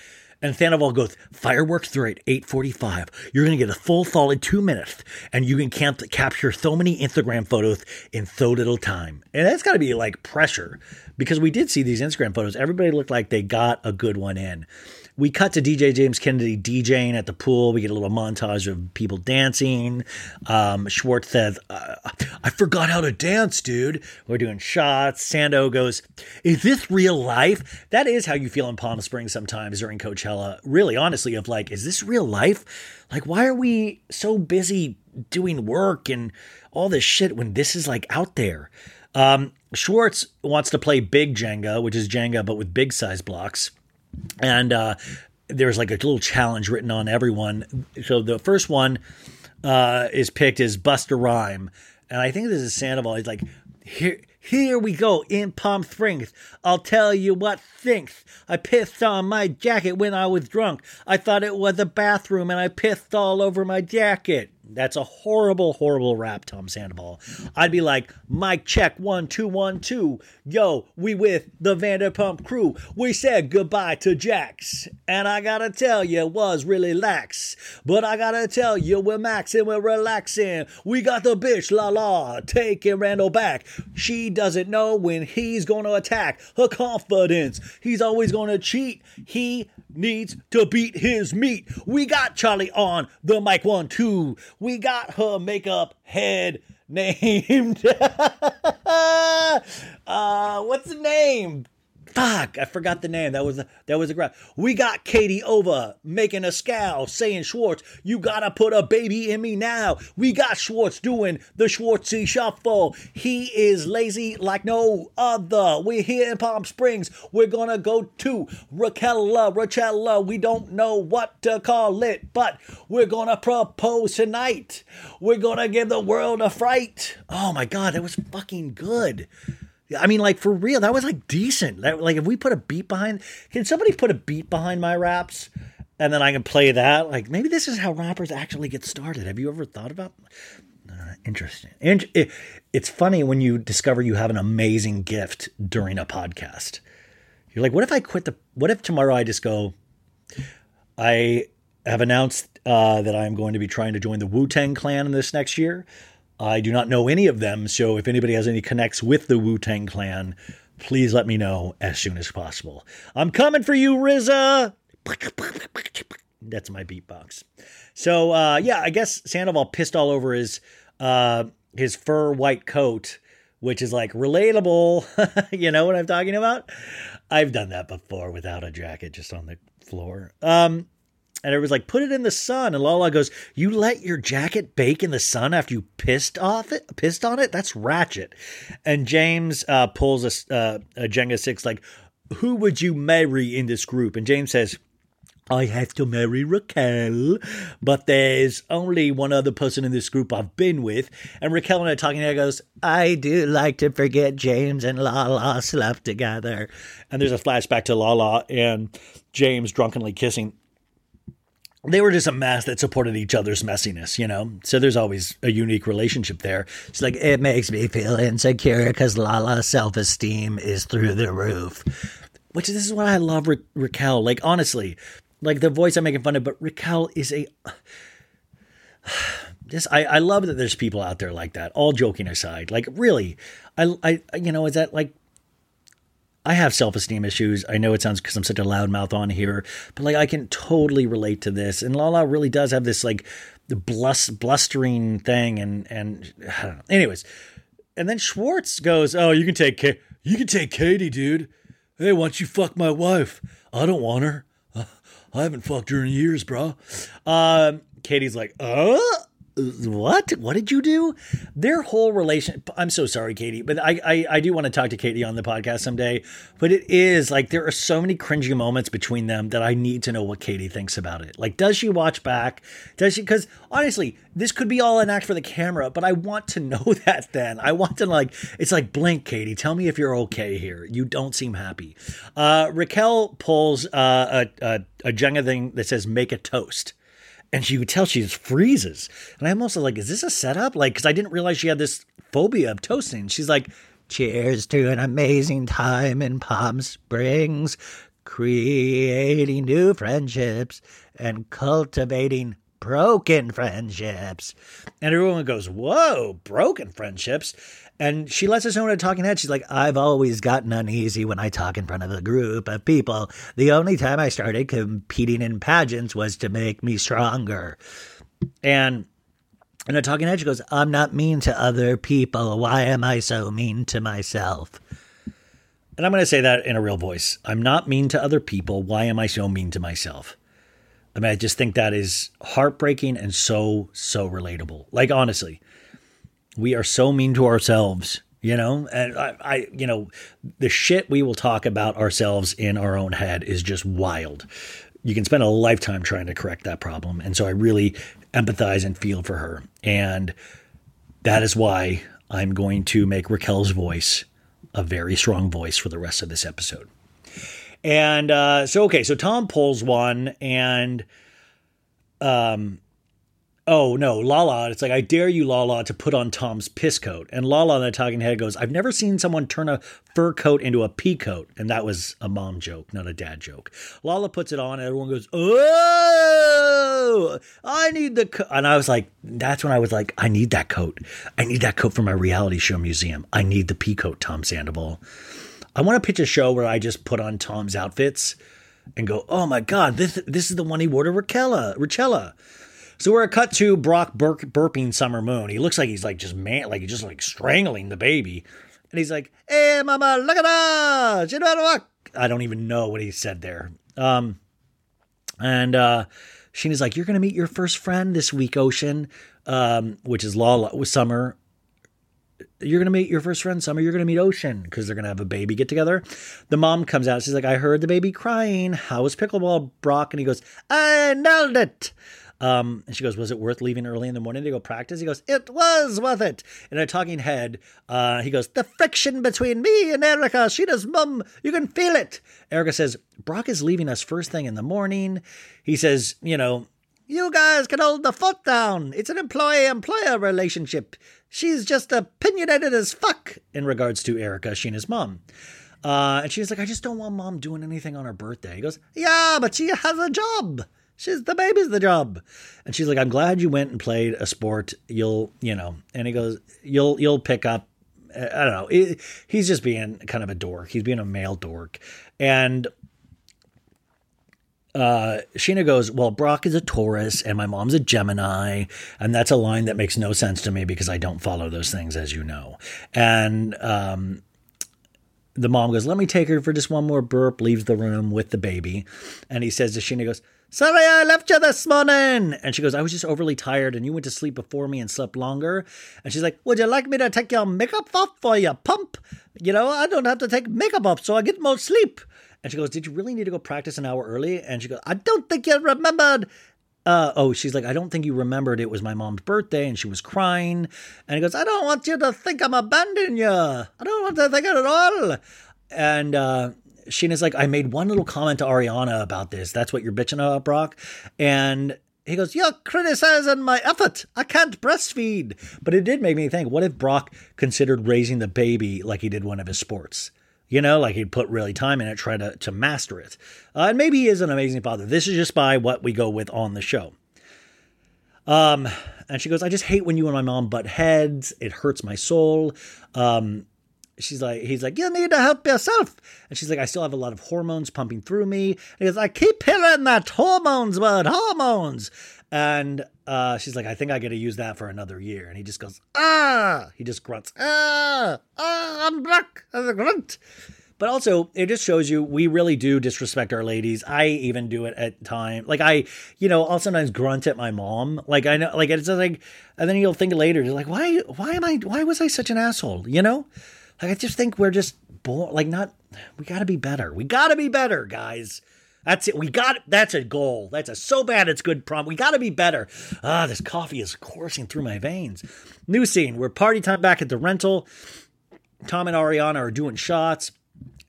And Sandoval goes, fireworks through at 8.45. You're going to get a full solid two minutes, and you can camp- capture so many Instagram photos in so little time. And that's got to be like pressure because we did see these Instagram photos. Everybody looked like they got a good one in. We cut to DJ James Kennedy DJing at the pool. We get a little montage of people dancing. Um, Schwartz says, uh, I forgot how to dance, dude. We're doing shots. Sando goes, Is this real life? That is how you feel in Palm Springs sometimes during Coachella. Really, honestly, of like, is this real life? Like, why are we so busy doing work and all this shit when this is like out there? Um, Schwartz wants to play big Jenga, which is Jenga, but with big size blocks and uh, there's like a little challenge written on everyone. So the first one uh, is picked as Busta Rhyme, and I think this is Sandoval. He's like, here. Here we go in Palm Springs. I'll tell you what thinks. I pissed on my jacket when I was drunk. I thought it was a bathroom and I pissed all over my jacket. That's a horrible, horrible rap, Tom Sandoval. I'd be like, Mike check one two one two. Yo, we with the Vanderpump crew. We said goodbye to Jax, and I gotta tell you, it was really lax. But I gotta tell you, we're maxing, we're relaxing. We got the bitch la la taking Randall back. She doesn't know when he's gonna attack her confidence. He's always gonna cheat. He needs to beat his meat. We got Charli on the mic one two. We got her makeup head [LAUGHS] named. uh, what's the name? Fuck, I forgot the name. That was a, that was a grab. We got Katie over making a scowl, saying Schwartz, you gotta put a baby in me now. We got Schwartz doing the Schwartzy shuffle. He is lazy like no other. We're here in Palm Springs. We're gonna go to Raquella, Rachella. We don't know what to call it, but we're gonna propose tonight. We're gonna give the world a fright. Oh my god, that was fucking good. I mean, like for real, that was like decent. That, like if we put a beat behind, can somebody put a beat behind my raps, and then I can play that? Like maybe this is how rappers actually get started. Have you ever thought about? Uh, interesting. And it, it's funny when you discover you have an amazing gift during a podcast. You're like, what if I quit the? What if tomorrow I just go? I have announced uh, that I'm going to be trying to join the Wu Tang Clan in this next year. I do not know any of them, so if anybody has any connects with the Wu Tang Clan, please let me know as soon as possible. I'm coming for you, RZA. That's my beatbox. So uh, yeah, I guess Sandoval pissed all over his uh, his fur white coat, which is like relatable. [LAUGHS] you know what I'm talking about? I've done that before without a jacket, just on the floor. Um, and it was like, put it in the sun. And Lala goes, You let your jacket bake in the sun after you pissed off it, pissed on it? That's ratchet. And James uh, pulls a, uh, a Jenga six, like, Who would you marry in this group? And James says, I have to marry Raquel, but there's only one other person in this group I've been with. And Raquel and I talking there goes, I do like to forget James and Lala slept together. And there's a flashback to Lala and James drunkenly kissing they were just a mess that supported each other's messiness, you know? So there's always a unique relationship there. It's like, it makes me feel insecure because Lala's self esteem is through the roof. Which this is what I love Ra- Raquel. Like, honestly, like the voice I'm making fun of, but Raquel is a. [SIGHS] Just, I, I love that there's people out there like that, all joking aside. Like, really, I, I, you know, is that like I have self esteem issues. I know it sounds because I'm such a loudmouth on here, but like I can totally relate to this. And Lala really does have this like the blus- blustering thing, and and [SIGHS] anyways, and then Schwartz goes, "Oh, you can take Ka- you can take Katie, dude. Hey, why don't you fuck my wife? I don't want her. I haven't fucked her in years, bro." Um, Katie's like, "Uh." What? What did you do? Their whole relation i'm so sorry katie but I, I i do want to talk to katie on the podcast someday but it is like there are so many cringy moments between them that i need to know what katie thinks about it. Like does she watch back? Does she because honestly this could be all an act for the camera but i want to [LAUGHS] know that then. I want to like it's like blink katie tell me if you're okay here. You don't seem happy. Uh raquel pulls uh, a, a a jenga thing that says make a toast and she would tell she just freezes. And I'm also like, is this a setup? Like, because I didn't realize she had this phobia of toasting. She's like, cheers to an amazing time in Palm Springs, creating new friendships and cultivating broken friendships. And everyone goes, whoa, broken friendships. And she lets us know in a talking head. She's like, I've always gotten uneasy when I talk in front of a group of people. The only time I started competing in pageants was to make me stronger. And in a talking head, she goes, I'm not mean to other people. Why am I so mean to myself? And I'm going to say that in a real voice. I'm not mean to other people. Why am I so mean to myself? I mean, I just think that is heartbreaking and so, so relatable. Like, honestly, we are so mean to ourselves, you know? And I, I, you know, the shit we will talk about ourselves in our own head is just wild. You can spend a lifetime trying to correct that problem. And so I really empathize and feel for her. And that is why I'm going to make Raquel's voice a very strong voice for the rest of this episode. And uh, so, okay, so Tom pulls one, and um, oh no, Lala, it's like, I dare you, Lala, to put on Tom's piss coat. And Lala, the talking head, goes, I've never seen someone turn a fur coat into a pea coat. And that was a mom joke, not a dad joke. Lala puts it on, and everyone goes, Oh, I need the coat. And I was like, that's when I was like, I need that coat. I need that coat for my reality show museum. I need the pea coat, Tom Sandoval. I want to pitch a show where I just put on Tom's outfits and go, oh my God, this, this is the one he wore to Raquella, Richella. So we're a cut to Brock burp, burping Summer Moon. He looks like he's like just man, like he's just like strangling the baby. And he's like, hey, mama, look at that. She know how to walk. I don't even know what he said there. Um, and uh, Scheana's like, you're to meet your first friend this week, Ocean, um, which is Lala Summer you're going to meet your first friend summer you're going to meet ocean because they're going to have a baby get together the mom comes out she's like i heard the baby crying how was pickleball brock and he goes i nailed it um, and she goes, "Was it worth leaving early in the morning to go practice?" He goes, "It was worth it." In a talking head, uh, he goes, "The friction between me and Erica, Scheana's mum, you can feel it." Erica says, "Brock is leaving us first thing in the morning." He says, "You know, you guys can hold the foot down. It's an employee-employer relationship. She's just opinionated as fuck in regards to Erica, Scheana's mom. Uh, and she's like, I just don't want mom doing anything on her birthday. He goes, Yeah, but she has a job. She's the baby's the job. And she's like, I'm glad you went and played a sport. You'll, you know, and he goes, you'll, you'll pick up. I don't know. He's just being kind of a dork. He's being a male dork. And uh, Scheana goes, Well, Brock is a Taurus and my mom's a Gemini. And that's a line that makes no sense to me because I don't follow those things, as you know. And um, the mom goes, Let me take her for just one more burp, leaves the room with the baby. And he says to Scheana, goes, Sorry, I left you this morning. And she goes, I was just overly tired and you went to sleep before me and slept longer. And she's like, Would you like me to take your makeup off for your pump? You know, I don't have to take makeup off so I get more sleep. And she goes, Did you really need to go practice an hour early? And she goes, I don't think you remembered. Uh, oh, she's like, I don't think you remembered it was my mom's birthday and she was crying. And he goes, I don't want you to think I'm abandoning you. I don't want to think it at all. And uh, Scheana's like, I made one little comment to Ariana about this. That's what you're bitching about, Brock. And he goes, You're criticizing my effort. I can't breastfeed. But it did make me think, what if Brock considered raising the baby like he did one of his sports? You know, like he'd put really time in it, try to, to master it. Uh, and maybe he is an amazing father. This is just by what we go with on the show. Um, and she goes, I just hate when you and my mom butt heads. It hurts my soul. Um, she's like, he's like, you need to help yourself. And she's like, I still have a lot of hormones pumping through me. And he goes, I keep hearing that hormones word, hormones. And uh, she's like, I think I got to use that for another year. And he just goes, ah, he just grunts, ah, ah, I'm black as a grunt. But also, it just shows you we really do disrespect our ladies. I even do it at time. Like I, you know, I'll sometimes grunt at my mom. Like I know, like it's just like, and then you'll think later, you're like, why, why am I, why was I such an asshole? You know, like I just think we're just born, like not. We got to be better. We got to be better, guys. That's it. We got that's a goal. That's a so bad it's good prom. We got to be better. Ah, this coffee is coursing through my veins. New scene. We're party time back at the rental. Tom and Ariana are doing shots.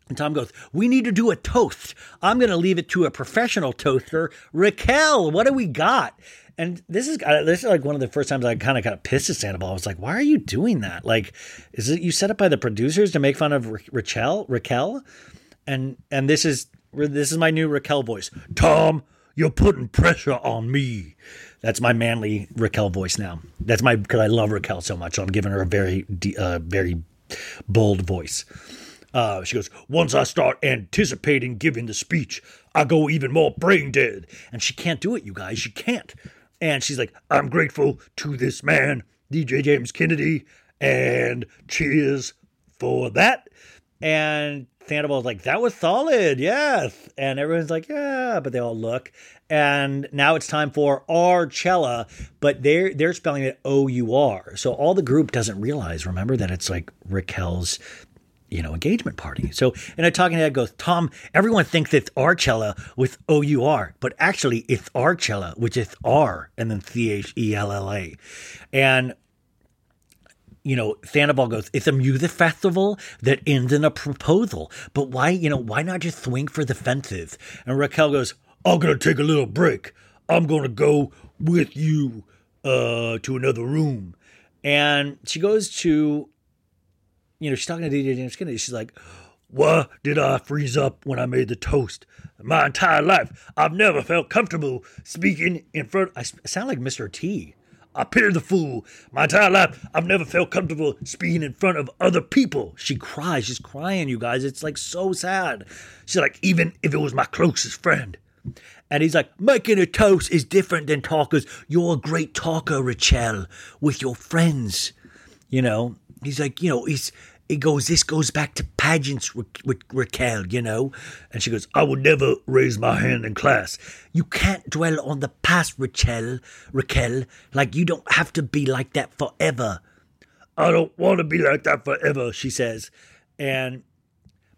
And Tom goes, We need to do a toast. I'm going to leave it to a professional toaster. Raquel, what do we got? And this is this is like one of the first times I kind of got pissed at Sandoval. I was like, "Why are you doing that? Like, is it you set up by the producers to make fun of Ra- Raquel? Raquel?" And and this is this is my new Raquel voice. Tom, you're putting pressure on me. That's my manly Raquel voice now. That's my because I love Raquel so much. So I'm giving her a very uh, very bold voice. Uh, she goes, Once I start anticipating giving the speech, I go even more brain dead. And she can't do it, you guys. She can't. And she's like, I'm grateful to this man, DJ James Kennedy, and cheers for that. And Sandoval's like, that was solid, yes. And everyone's like, yeah, but they all look. And now it's time for Archella, but they're they're spelling it O U R. So all the group doesn't realize, remember, that it's like Raquel's you know, engagement party. So, and a talking head goes, Tom, everyone thinks it's Archella with O U R, but actually it's Archella, which is R and then C H E L L A. And, you know, Sandoval goes, it's a music festival that ends in a proposal. But why, you know, why not just swing for the fences? And Raquel goes, I'm going to take a little break. I'm going to go with you uh, to another room. And she goes to you know, she's talking to DJ James Kennedy. She's like, What did I freeze up when I made the toast? My entire life, I've never felt comfortable speaking in front. I sound like Mr. T. I pity the fool. My entire life, I've never felt comfortable speaking in front of other people. She cries. She's crying, you guys. It's like so sad. She's like, even if it was my closest friend. And he's like, making a toast is different than talkers. You're a great talker, Rachel, with your friends. You know, he's like, you know, he's he goes, this goes back to pageants with, with Raquel, you know? And she goes, I would never raise my hand in class. You can't dwell on the past, Raquel, Raquel. Like, you don't have to be like that forever. I don't want to be like that forever, she says. And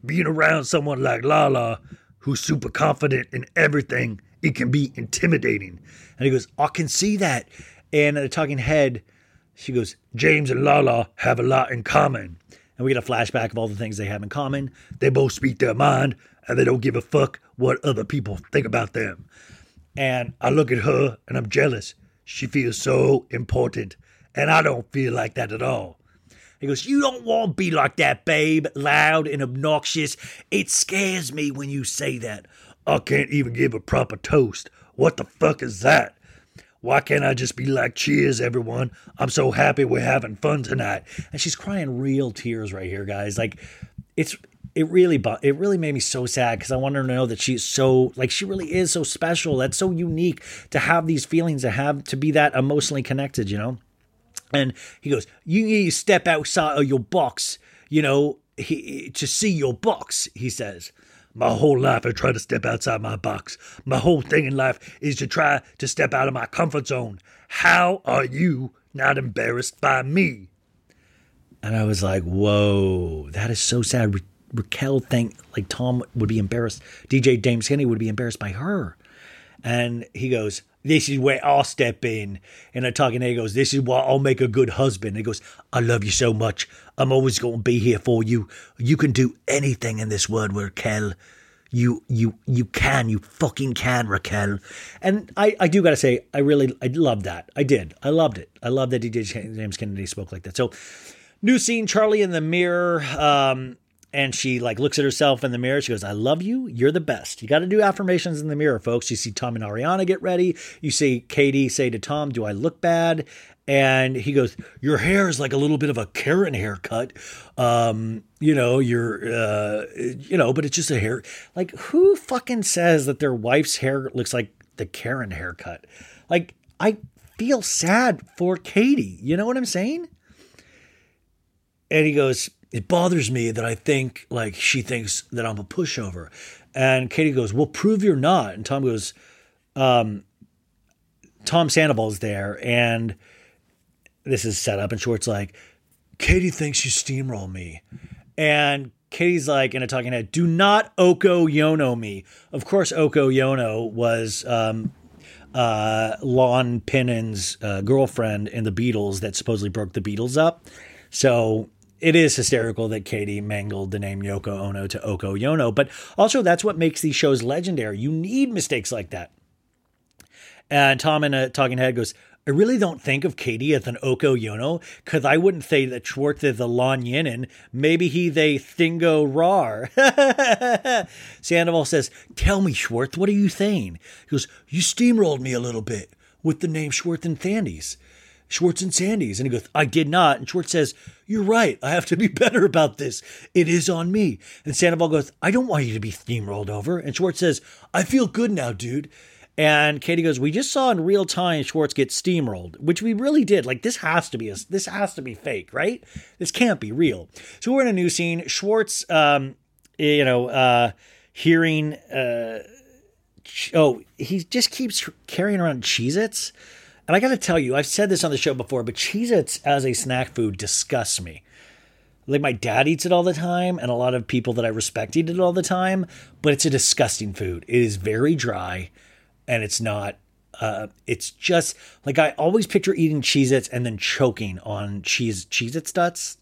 being around someone like Lala, who's super confident in everything, it can be intimidating. And he goes, I can see that. And the talking head, she goes, James and Lala have a lot in common. And we get a flashback of all the things they have in common. They both speak their mind and they don't give a fuck what other people think about them. And I look at her and I'm jealous. She feels so important. And I don't feel like that at all. He goes, You don't want to be like that, babe, loud and obnoxious. It scares me when you say that. I can't even give a proper toast What the fuck is that? Why can't I just be like, cheers, everyone? I'm so happy we're having fun tonight. And she's crying real tears right here, guys. Like, it's it really it really made me so sad because I want her to know that she's so like she really is so special. That's so unique to have these feelings, to have to be that emotionally connected, you know. And he goes, "You need to step outside of your box, you know, he, to see your box." He says. My whole life, I try to step outside my box. My whole thing in life is to try to step out of my comfort zone. How are you not embarrassed by me? And I was like, whoa, that is so sad. Ra- Raquel think like Tom would be embarrassed. DJ James Kennedy would be embarrassed by her. And he goes, This is where I'll step in. And he goes, This is why I'll make a good husband. He goes, I love you so much. I'm always gonna be here for you. You can do anything in this world, Raquel. You you you can, you fucking can, Raquel. And I, I do gotta say, I really I loved that. I did. I loved it. I love that DJ James Kennedy spoke like that. So new scene, Charli in the mirror. Um, and she like looks at herself in the mirror. She goes, "I love you. You're the best." You got to do affirmations in the mirror, folks. You see Tom and Ariana get ready. You see Katie say to Tom, "Do I look bad?" And he goes, "Your hair is like a little bit of a Karen haircut. Um, you know, you're, uh, you know, but it's just a hair. Like, who fucking says that their wife's hair looks like the Karen haircut? Like, I feel sad for Katie. You know what I'm saying?" And he goes, it bothers me that I think like she thinks that I'm a pushover. And Katie goes, Well, prove you're not. And Tom goes, um, Tom Sandoval's there, and this is set up, and Schwartz like, Katie thinks you steamroll me. And Katie's like in a talking head, do not Oko Yono me. Of course, Oko Yono was um, uh, Lon Pinnan's uh, girlfriend in the Beatles that supposedly broke the Beatles up. So it is hysterical that Katie mangled the name Yoko Ono to Oko Yono, but also that's what makes these shows legendary. You need mistakes like that. And Tom in a talking head goes, I really don't think of Katie as an Oko Yono, because I wouldn't say that Schwartz is a Lon Yinin. Maybe he's a Thingo Rar. [LAUGHS] Sandoval says, Tell me, Schwartz, what are you saying? He goes, You steamrolled me a little bit with the name Schwartz and Sandy's. Schwartz and Sandy's. And he goes, I did not. And Schwartz says, You're right. I have to be [LAUGHS] better about this. It is on me. And Sandoval goes, I don't want you to be steamrolled over. And Schwartz says, I feel good now, dude. And Katie goes, "We just saw in real time Schwartz get steamrolled, which we really did. Like this has to be a, this has to be fake, right? This can't be real." So we're in a new scene. Schwartz, um, you know, uh, hearing, uh, oh, he just keeps carrying around Cheez-Its. And I got to tell you, I've said this on the show before, but Cheez-Its as a snack food disgusts me. Like my dad eats it all the time, and a lot of people that I respect eat it all the time, but it's a disgusting food. It is very dry and it's not uh, it's just like I always picture eating Cheez Its and then choking on cheese Cheez Its nuts.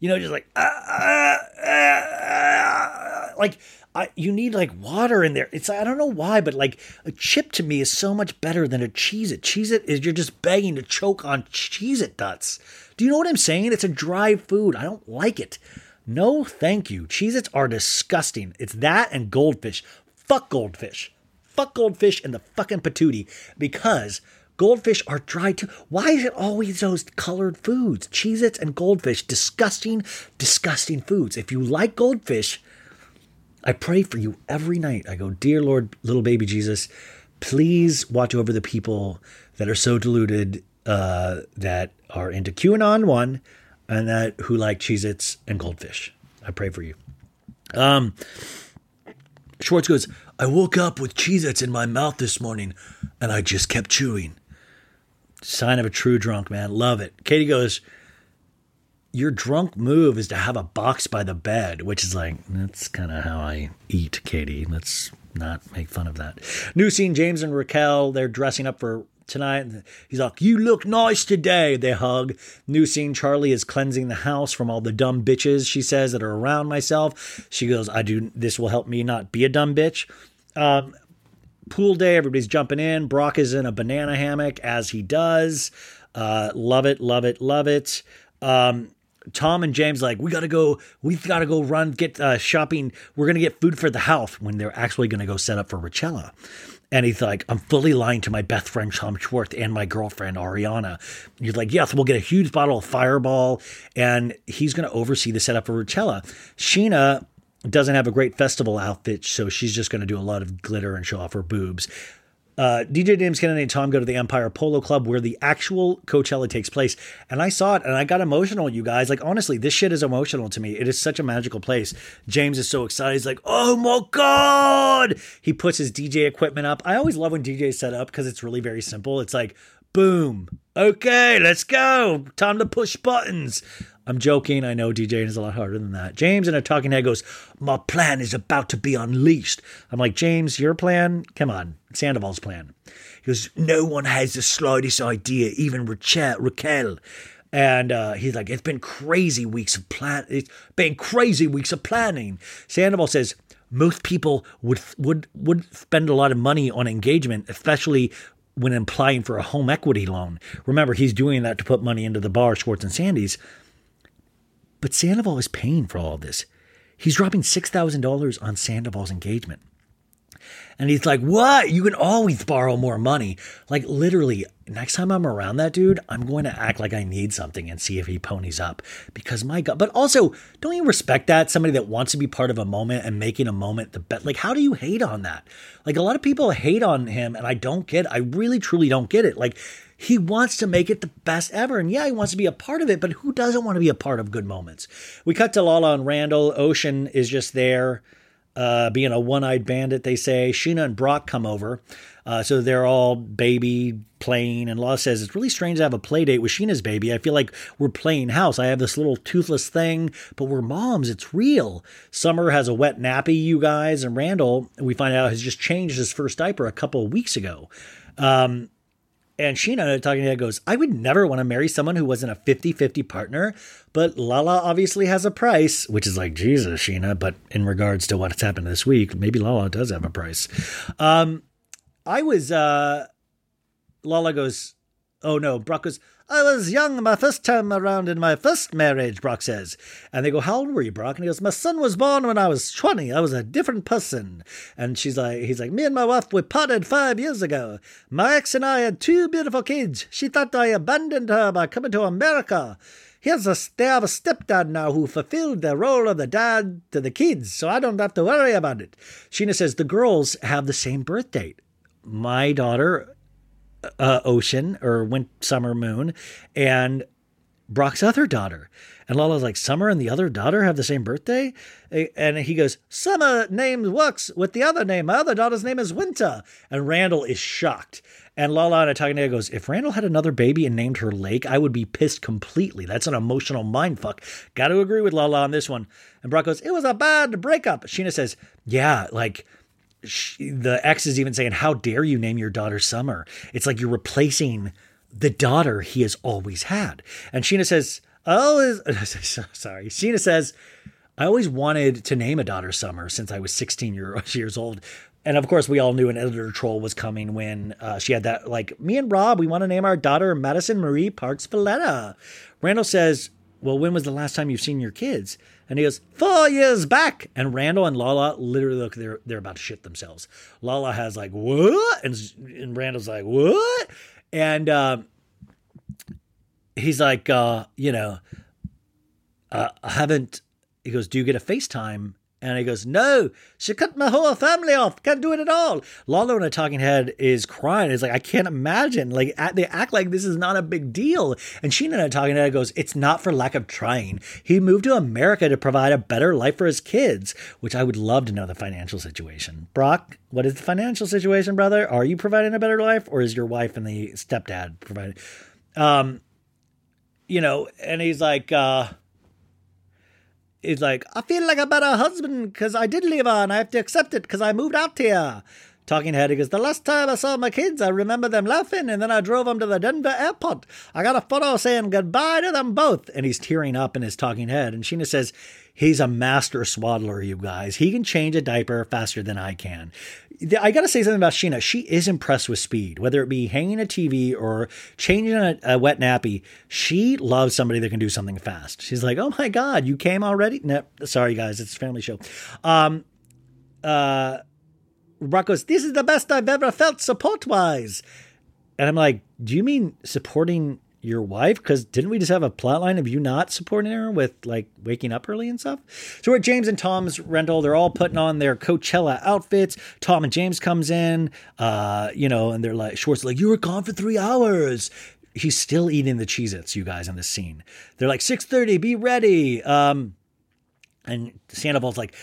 You know, just like ah, ah, ah, like I, you need like water in there. It's I don't know why, but like a chip to me is so much better than a Cheez It. Cheese It is you're just begging to choke on Cheez It nuts. Do you know what I'm saying? It's a dry food. I don't like it. No, thank you. Cheez Its are disgusting. It's that and goldfish. Fuck goldfish. Fuck goldfish and the fucking patootie because goldfish are dry too. Why is it always those colored foods? Cheez Its and goldfish. Disgusting, disgusting foods. If you like goldfish, I pray for you every night. I go, Dear Lord, little baby Jesus, please watch over the people that are so deluded uh, that are into QAnon one and that who like Cheez Its and goldfish. I pray for you. Um, Schwartz goes, I woke up with Cheez Its in my mouth this morning and I just kept chewing. Sign of a true drunk, man. Love it. Katie goes, Your drunk move is to have a box by the bed, which is like, that's kind of how I eat, Katie. Let's not make fun of that. New scene James and Raquel, they're dressing up for tonight. He's like, You look nice today. They hug. New scene Charli is cleansing the house from all the dumb bitches, she says, that are around myself. She goes, I do, this will help me not be a dumb bitch. Um, pool day, everybody's jumping in. Brock is in a banana hammock as he does. Uh, love it, love it, love it. Um, Tom and James like we gotta go. We've got to go run get uh, shopping. We're gonna get food for the house when they're actually gonna go set up for Rachella. And he's like, I'm fully lying to my best friend Tom Schwartz and my girlfriend Ariana. He's like, yes, we'll get a huge bottle of Fireball, and he's going to oversee the setup for Rachella. Scheana doesn't have a great festival outfit, so she's just going to do a lot of glitter and show off her boobs. Uh, DJ James Kennedy and Tom go to the Empire Polo Club where the actual Coachella takes place. And I saw it and I got emotional, you guys. Like, honestly, this shit is emotional to me. It is such a magical place. James is so excited. He's like, oh my God. He puts his DJ equipment up. I always love when DJs set up because it's really very simple. It's like, boom. Okay, let's go. Time to push buttons. I'm joking. I know DJing is a lot harder than that. James in a talking head goes, My plan is about to be unleashed. I'm like, James, your plan? Come on. Sandoval's plan. He goes, No one has the slightest idea, even Raquel. Raquel. And uh, he's like, It's been crazy weeks of plan. It's been crazy weeks of planning. Sandoval says, most people would would would spend a lot of money on engagement, especially when applying for a home equity loan. Remember, he's doing that to put money into the bar, Schwartz and Sandy's. But Sandoval is paying for all of this. He's dropping $6,000 on Sandoval's engagement. And he's like, What? You can always borrow more money. Like, literally, next time I'm around that dude, I'm going to act like I need something and see if he ponies up. Because my God, but also, don't you respect that? Somebody that wants to be part of a moment and making a moment the best. Like, how do you hate on that? Like, a lot of people hate on him, and I don't get I really, truly don't get it. Like, he wants to make it the best ever. And yeah, he wants to be a part of it, but who doesn't want to be a part of good moments? We cut to Lala and Randall. Ocean is just there, uh, being a one eyed bandit, they say. Scheana and Brock come over. Uh, so they're all baby playing. And Lala says, It's really strange to have a play date with Scheana's baby. I feel like we're playing house. I have this little toothless thing, but we're moms. It's real. Summer has a wet nappy, you guys. And Randall, we find out, has just changed his first diaper a couple of weeks ago. Um, and Scheana talking to her goes, I would never want to marry someone who wasn't a 50 50 partner, but Lala obviously has a price, which is like, Jesus, Scheana. But in regards to what's happened this week, maybe Lala does have a price. Um, I was, uh, Lala goes, Oh no, Brock goes, I was young my first time around in my first marriage, Brock says. And they go, How old were you, Brock? And he goes, My son was born when I was 20. I was a different person. And she's like, He's like, Me and my wife, we parted five years ago. My ex and I had two beautiful kids. She thought I abandoned her by coming to America. Here's a, they have a stepdad now who fulfilled the role of the dad to the kids, so I don't have to worry about it. Scheana says, The girls have the same birth date. My daughter uh, Ocean or Went Summer Moon and Brock's other daughter. And Lala's like, Summer and the other daughter have the same birthday? And he goes, Summer name works with the other name. My other daughter's name is Winter. And Randall is shocked. And Lala and Atakanea goes, if Randall had another baby and named her Lake, I would be pissed completely. That's an emotional mindfuck. Got to agree with Lala on this one. And Brock goes, it was a bad breakup. Scheana says, yeah, like she, the ex is even saying, How dare you name your daughter Summer? It's like you're replacing the daughter he has always had. And Scheana says, Oh, [LAUGHS] sorry. Scheana says, I always wanted to name a daughter Summer since I was 16 year, [LAUGHS] years old. And of course, we all knew an editor troll was coming when uh, she had that, like, me and Rob, we want to name our daughter Madison Marie Parks Valletta. Randall says, Well, when was the last time you've seen your kids? And he goes, four years back. And Randall and Lala literally look, they're, they're about to shit themselves. Lala has like, what? And, and Randall's like, what? And uh, he's like, uh, you know, uh, I haven't, he goes, do you get a FaceTime? And he goes, No, she cut my whole family off. Can't do it at all. Lala in a talking head is crying. It's like, I can't imagine. Like, they act like this is not a big deal. And Scheana in a talking head goes, It's not for lack of trying. He moved to America to provide a better life for his kids, which I would love to know the financial situation. Brock, what is the financial situation, brother? Are you providing a better life or is your wife and the stepdad providing? Um, you know, and he's like, uh, He's like, I feel like a better husband because I did leave her and I have to accept it because I moved out here. Talking head, he goes, The last time I saw my kids, I remember them laughing, and then I drove them to the Denver airport. I got a photo saying goodbye to them both. And he's tearing up in his talking head. And Scheana says, He's a master swaddler, you guys. He can change a diaper faster than I can. I got to say something about Scheana. She is impressed with speed, whether it be hanging a TV or changing a, a, wet nappy. She loves somebody that can do something fast. She's like, "Oh my god, you came already?" No, sorry guys, it's a family show. Um, uh, Brock goes, This is the best I've ever felt support wise. And I'm like, Do you mean supporting your wife? Because didn't we just have a plot line of you not supporting her with like waking up early and stuff? So we're at James and Tom's rental. They're all putting on their Coachella outfits. Tom and James comes in, uh, you know, and they're like, Schwartz like, You were gone for three hours. He's still eating the Cheez-Its, you guys, in this scene. They're like, 6.30, be ready. Um, and Sandoval's like,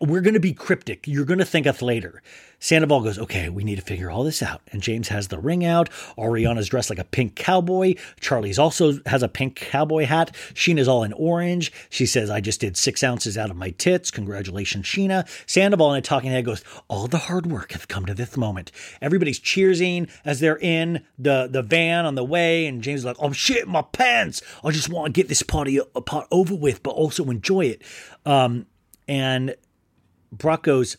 we're going to be cryptic. You're going to think us later. Sandoval goes, okay, we need to figure all this out. And James has the ring out. Ariana's dressed like a pink cowboy. Charli's also has a pink cowboy hat. Scheana's all in orange. She says, I just did six ounces out of my tits. Congratulations, Scheana. Sandoval in a talking head goes, all the hard work has come to this moment. Everybody's cheersing as they're in the, the van on the way. And James is like, I'm shitting my pants. I just want to get this party a part over with, but also enjoy it. Um, and Brock goes,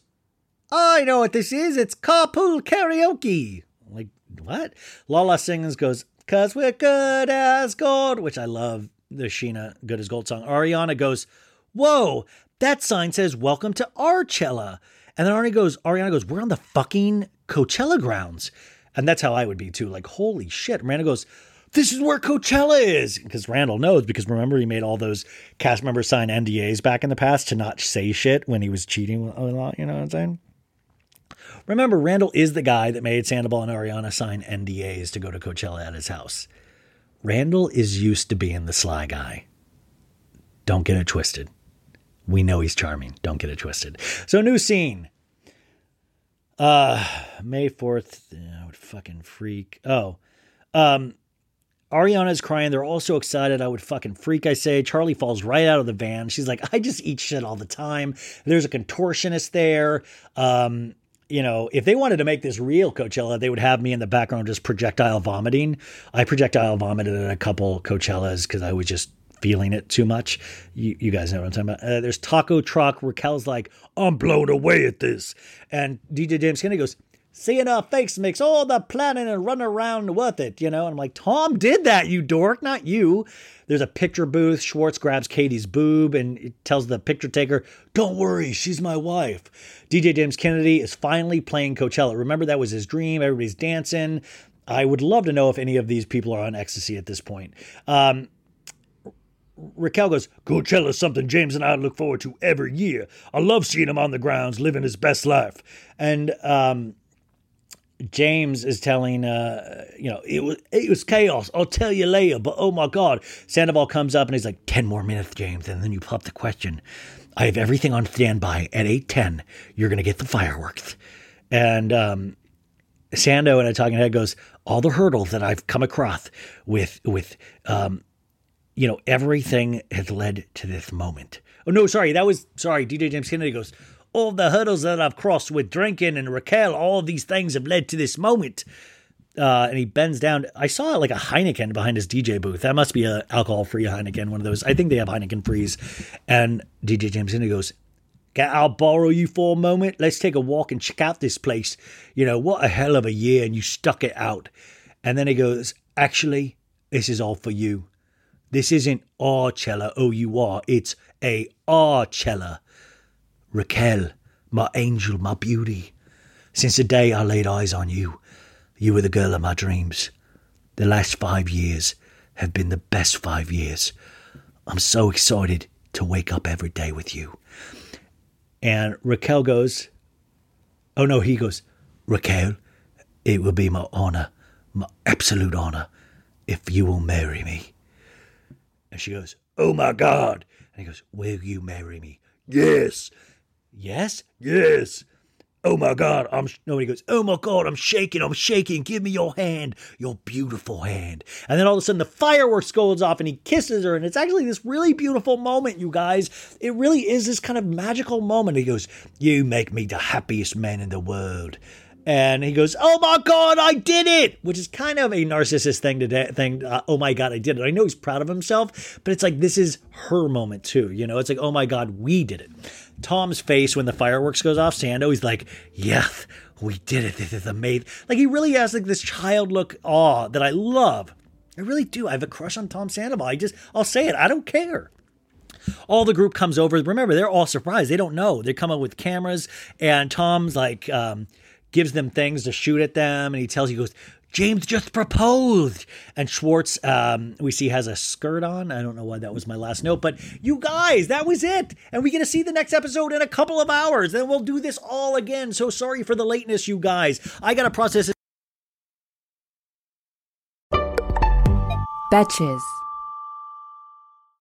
I know what this is. It's carpool karaoke. Like, what? Lala sings, goes, Cause we're good as gold, which I love the Scheana Good as Gold song. Ariana goes, Whoa, that sign says welcome to Archella. And then Ariana goes, Ariana goes, We're on the fucking Coachella grounds. And that's how I would be too. Like, holy shit. Miranda goes, this is where Coachella is. Because Randall knows, because remember, he made all those cast members sign NDAs back in the past to not say shit when he was cheating a lot. You know what I'm saying? Remember, Randall is the guy that made Sandoval and Ariana sign NDAs to go to Coachella at his house. Randall is used to being the sly guy. Don't get it twisted. We know he's charming. Don't get it twisted. So, new scene. Uh, May 4th. I would fucking freak. Oh, um, Ariana's crying. They're all so excited. I would fucking freak, I say. Charli falls right out of the van. She's like, I just eat shit all the time. There's a contortionist there. Um, you know, if they wanted to make this real Coachella, they would have me in the background just projectile vomiting. I projectile vomited at a couple Coachellas because I was just feeling it too much. You, you guys know what I'm talking about. Uh, there's Taco Truck. Raquel's like, I'm blown away at this. And DJ James Kennedy goes, Seeing our face makes all the planning and running around worth it, you know? And I'm like, Tom did that, you dork, not you. There's a picture booth. Schwartz grabs Katie's boob and tells the picture taker, Don't worry, she's my wife. DJ James Kennedy is finally playing Coachella. Remember, that was his dream. Everybody's dancing. I would love to know if any of these people are on ecstasy at this point. Um, Raquel goes, Coachella's something James and I look forward to every year. I love seeing him on the grounds living his best life. And um, James is telling, uh, you know, it was it was chaos. I'll tell you later, but oh my god! Sandoval comes up and he's like, 10 more minutes, James, and then you pop the question. I have everything on standby at eight ten. You're gonna get the fireworks, and um, Sando in a talking head goes, all the hurdles that I've come across with with, um, you know, everything has led to this moment. Oh no, sorry, that was sorry. DJ James Kennedy goes all the hurdles that I've crossed with drinking and Raquel, all of these things have led to this moment. Uh, and he bends down. I saw like a Heineken behind his DJ booth. That must be a alcohol free Heineken, one of those. I think they have Heineken freeze. And DJ James Kennedy goes, I'll borrow you for a moment. Let's take a walk and check out this place. You know, what a hell of a year, and you stuck it out. And then he goes, Actually, this is all for you. This isn't Archella, O U R. It's a Archella. Raquel, my angel, my beauty. Since the day I laid eyes on you, you were the girl of my dreams. The last five years have been the best five years. I'm so excited to wake up every day with you. And Raquel goes, Oh no, he goes, Raquel, it will be my honor, my absolute honor, if you will marry me. And she goes, Oh my God. And he goes, Will you marry me? Yes. Yes? Yes. Oh my God, I'm. He goes, Oh my God, I'm shaking, I'm shaking. Give me your hand, your beautiful hand. And then all of a sudden the fireworks goes off and he kisses her. And it's actually this really beautiful moment, you guys. It really is this kind of magical moment. He goes, You make me the happiest man in the world. And he goes, "Oh my God, I did it!" Which is kind of a narcissist thing to de- thing. Uh, oh my God, I did it. I know he's proud of himself, but it's like this is her moment too. You know, it's like, "Oh my God, we did it." Tom's face when the fireworks goes off, Sando, he's like, "Yes, we did it. This is amazing." Like he really has like this child look awe that I love. I really do. I have a crush on Tom Sandoval. I just, I'll say it. I don't care. all the group comes over. Remember, they're all surprised. They don't know. They come up with cameras, and Tom's like um, gives them things to shoot at them, and he tells he goes. James just proposed. And Schwartz, um, we see, has a skirt on. I don't know why that was my last note, but you guys, that was it. And we get to see the next episode in a couple of hours. Then we'll do this all again. So sorry for the lateness, you guys. I got to process it. Betches.